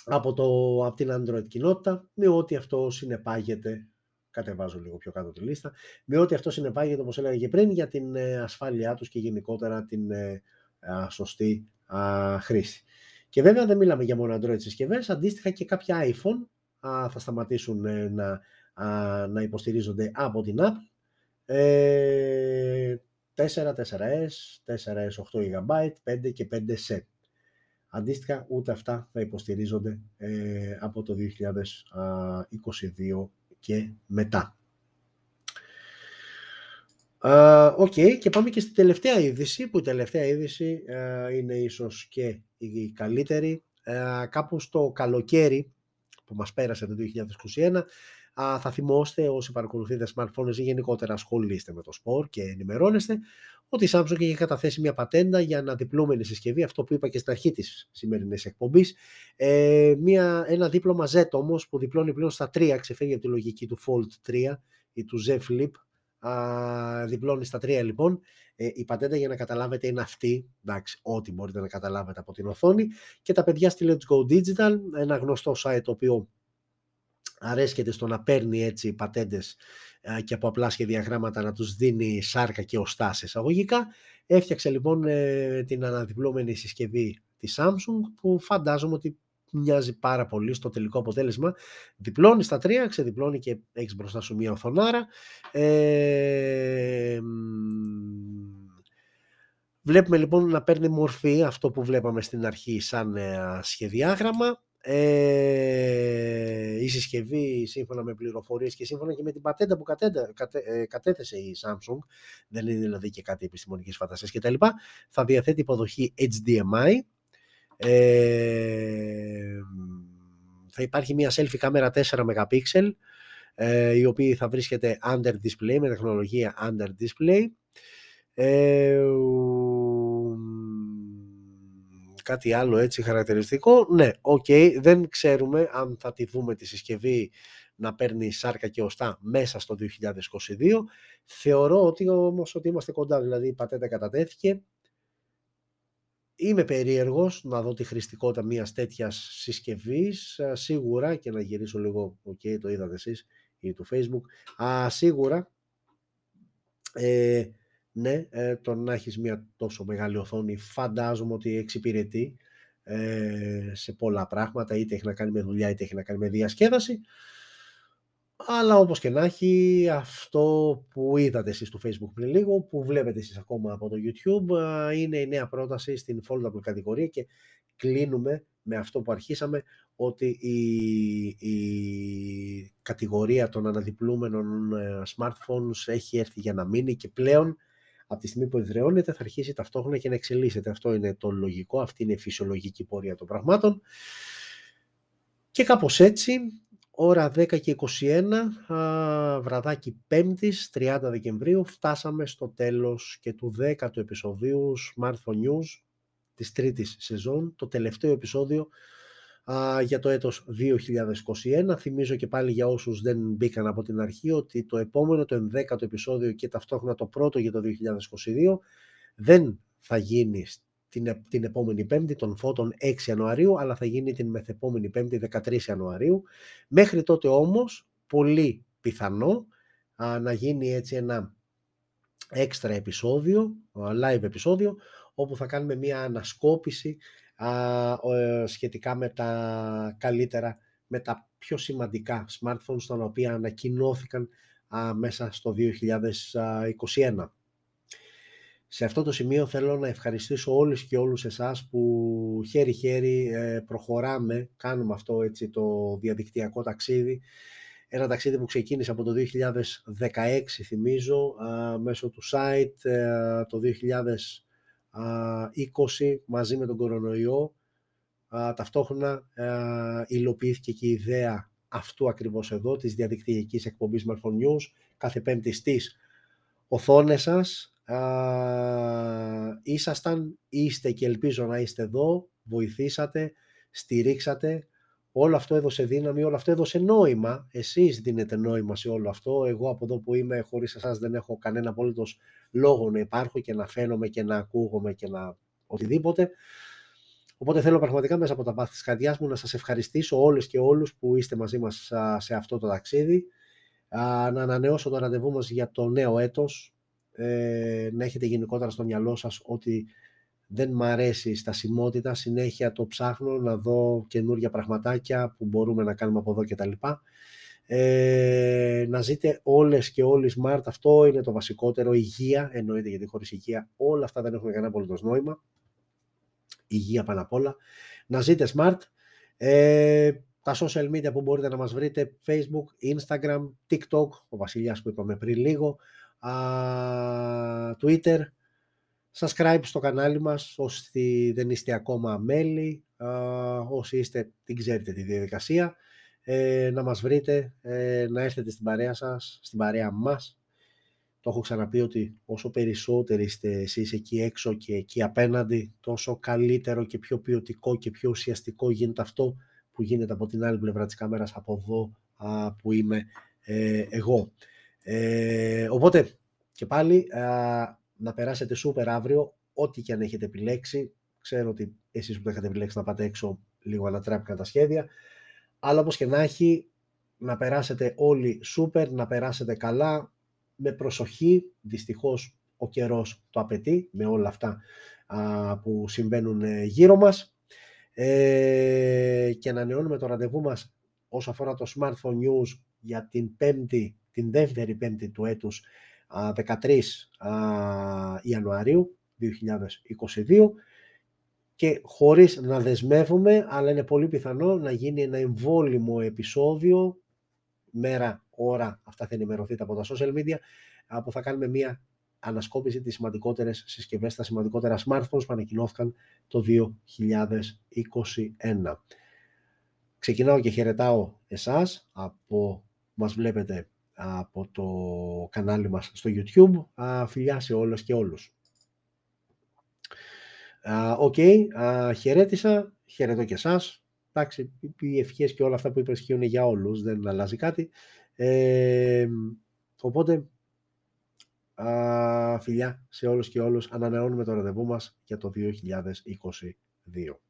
από, το, από την Android κοινότητα με ό,τι αυτό συνεπάγεται κατεβάζω λίγο πιο κάτω τη λίστα, με ό,τι αυτό συνεπάγεται, όπως έλεγα και πριν, για την ε, ασφάλειά τους και γενικότερα την ε, σωστή χρήση. Και βέβαια δεν μιλάμε για μόνο Android συσκευές, αντίστοιχα και κάποια iPhone θα σταματήσουν ε, να, να υποστηρίζονται από την app. 4, 4S, 4S 8 GB, 5 και 5C. Αντίστοιχα, ούτε αυτά θα υποστηρίζονται από το 2022 και μετά. Οκ, okay, και πάμε και στη τελευταία είδηση, που η τελευταία είδηση είναι ίσως και η καλύτερη. κάπου στο καλοκαίρι που μας πέρασε το 2021, θα θυμόστε όσοι παρακολουθείτε smartphones ή γενικότερα ασχολείστε με το σπορ και ενημερώνεστε, ότι η Samsung είχε καταθέσει μια πατέντα για αναδιπλούμενη συσκευή, αυτό που είπα και στην αρχή της σημερινής εκπομπής, ε, μια, ένα δίπλωμα Z όμως που διπλώνει πλέον στα 3, ξεφεύγει από τη λογική του Fold 3 ή του Z Flip, α, διπλώνει στα 3 λοιπόν. Ε, η πατέντα για να καταλάβετε είναι αυτή, εντάξει, ό,τι μπορείτε να καταλάβετε από την οθόνη. Και τα παιδιά στη Let's Go Digital, ένα γνωστό site το οποίο αρέσκεται στο να παίρνει έτσι πατέντες και από απλά σχεδιαγράμματα να τους δίνει σάρκα και οστά σε εισαγωγικά. Έφτιαξε λοιπόν ε, την αναδιπλώμενη συσκευή της Samsung που φαντάζομαι ότι μοιάζει πάρα πολύ στο τελικό αποτέλεσμα. Διπλώνει στα τρία, ξεδιπλώνει και έχεις μπροστά σου μία οθονάρα. Ε, βλέπουμε λοιπόν να παίρνει μορφή αυτό που βλέπαμε στην αρχή σαν ε, σχεδιάγραμμα ε, η συσκευή σύμφωνα με πληροφορίες και σύμφωνα και με την πατέντα που κατέντα, ε, κατέθεσε η Samsung, δεν είναι δηλαδή και κάτι επιστημονικής φαντασίας κτλ. Θα διαθέτει υποδοχή HDMI, ε, θα υπάρχει μια selfie κάμερα 4 MP, ε, η οποία θα βρίσκεται under display με τεχνολογία under display. Ε, κάτι άλλο έτσι χαρακτηριστικό. Ναι, οκ, okay, δεν ξέρουμε αν θα τη δούμε τη συσκευή να παίρνει σάρκα και οστά μέσα στο 2022. Θεωρώ ότι όμως ότι είμαστε κοντά, δηλαδή η πατέντα κατατέθηκε. Είμαι περίεργος να δω τη χρηστικότητα μιας τέτοιας συσκευής, σίγουρα και να γυρίσω λίγο, οκ, okay, το είδατε εσείς ή του facebook, α, σίγουρα ε, ναι, ε, το να έχεις μια τόσο μεγάλη οθόνη φαντάζομαι ότι εξυπηρετεί ε, σε πολλά πράγματα, είτε έχει να κάνει με δουλειά είτε έχει να κάνει με διασκέδαση. Αλλά όπως και να έχει, αυτό που είδατε εσείς στο Facebook πριν λίγο, που βλέπετε εσείς ακόμα από το YouTube, είναι η νέα πρόταση στην foldable κατηγορία και κλείνουμε με αυτό που αρχίσαμε, ότι η, η κατηγορία των αναδιπλούμενων ε, smartphones έχει έρθει για να μείνει και πλέον από τη στιγμή που εδραιώνεται θα αρχίσει ταυτόχρονα και να εξελίσσεται. Αυτό είναι το λογικό, αυτή είναι η φυσιολογική πορεία των πραγμάτων. Και κάπως έτσι, ώρα 10 και 21, βραδάκι 5ης, 30 Δεκεμβρίου, φτάσαμε στο τέλος και του 10ου επεισοδίου Smartphone News, της τρίτης σεζόν, το τελευταίο επεισόδιο για το έτος 2021. Θυμίζω και πάλι για όσους δεν μπήκαν από την αρχή ότι το επόμενο, το 11ο επεισόδιο και ταυτόχρονα το πρώτο για το 2022 δεν θα γίνει την, την επόμενη Πέμπτη, τον φώτον 6 Ιανουαρίου, αλλά θα γίνει την μεθεπόμενη Πέμπτη 13 Ιανουαρίου. Μέχρι τότε όμως, πολύ πιθανό να γίνει έτσι ένα έξτρα επεισόδιο, live επεισόδιο, όπου θα κάνουμε μια ανασκόπηση ε, σχετικά με τα καλύτερα, με τα πιο σημαντικά smartphones τα οποία ανακοινώθηκαν μέσα στο 2021. Σε αυτό το σημείο θέλω να ευχαριστήσω όλους και όλους εσάς που χέρι-χέρι ε, προχωράμε, κάνουμε αυτό έτσι το διαδικτυακό ταξίδι. Ένα ταξίδι που ξεκίνησε από το 2016 θυμίζω, μέσω του site, ε, το 2000 20 μαζί με τον κορονοϊό. Ταυτόχρονα υλοποιήθηκε και η ιδέα αυτού ακριβώς εδώ, της διαδικτυακής εκπομπής Marfon News, κάθε πέμπτη στις οθόνες σας. Ήσασταν, είστε και ελπίζω να είστε εδώ, βοηθήσατε, στηρίξατε όλο αυτό έδωσε δύναμη, όλο αυτό έδωσε νόημα, εσείς δίνετε νόημα σε όλο αυτό, εγώ από εδώ που είμαι χωρίς εσάς δεν έχω κανένα απόλυτος λόγο να υπάρχω και να φαίνομαι και να ακούγομαι και να οτιδήποτε. Οπότε θέλω πραγματικά μέσα από τα πάθη της καρδιάς μου να σας ευχαριστήσω όλες και όλους που είστε μαζί μας σε αυτό το ταξίδι. Να ανανεώσω το ραντεβού μας για το νέο έτος, ε, να έχετε γενικότερα στο μυαλό σας ότι δεν μ' αρέσει η στασιμότητα, συνέχεια το ψάχνω να δω καινούργια πραγματάκια που μπορούμε να κάνουμε από εδώ και τα λοιπά. Ε, να ζείτε όλες και όλοι smart, αυτό είναι το βασικότερο, υγεία, εννοείται γιατί χωρίς υγεία όλα αυτά δεν έχουν κανένα απολύτως νόημα. Υγεία πάνω απ' όλα. Να ζείτε smart. Ε, τα social media που μπορείτε να μας βρείτε, Facebook, Instagram, TikTok, ο Βασιλιάς που είπαμε πριν λίγο, Twitter, subscribe στο κανάλι μας όσοι δεν είστε ακόμα μέλη, όσοι είστε την ξέρετε τη διαδικασία, ε, να μας βρείτε, ε, να έρθετε στην παρέα σας, στην παρέα μας. Το έχω ξαναπεί ότι όσο περισσότεροι είστε εσείς εκεί έξω και εκεί απέναντι, τόσο καλύτερο και πιο ποιοτικό και πιο ουσιαστικό γίνεται αυτό που γίνεται από την άλλη πλευρά της κάμερας, από εδώ που είμαι ε, εγώ. Ε, οπότε και πάλι να περάσετε σούπερ αύριο, ό,τι και αν έχετε επιλέξει. Ξέρω ότι εσείς που το έχετε επιλέξει να πάτε έξω λίγο ανατράπηκαν τα σχέδια. Αλλά όπως και να έχει, να περάσετε όλοι σούπερ, να περάσετε καλά, με προσοχή. Δυστυχώς ο καιρός το απαιτεί με όλα αυτά που συμβαίνουν ε, γύρω μας. Ε, και ανανεώνουμε το ραντεβού μας όσο αφορά το Smartphone News για την πέμπτη την δεύτερη πέμπτη του έτους 13 Ιανουαρίου 2022 και χωρίς να δεσμεύουμε, αλλά είναι πολύ πιθανό να γίνει ένα εμβόλυμο επεισόδιο, μέρα, ώρα, αυτά θα ενημερωθείτε από τα social media, που θα κάνουμε μία ανασκόπηση τις σημαντικότερες συσκευές, τα σημαντικότερα smartphones που ανακοινώθηκαν το 2021. Ξεκινάω και χαιρετάω εσάς από μας βλέπετε από το κανάλι μας στο YouTube. Φιλιά σε όλες και όλους. Οκ, okay, χαιρέτησα, χαιρετώ και εσάς. Εντάξει, οι ευχές και όλα αυτά που είπες ισχύουν για όλους, δεν αλλάζει κάτι. Ε, οπότε, α, φιλιά σε όλους και όλους, ανανεώνουμε το ραντεβού μας για το 2022.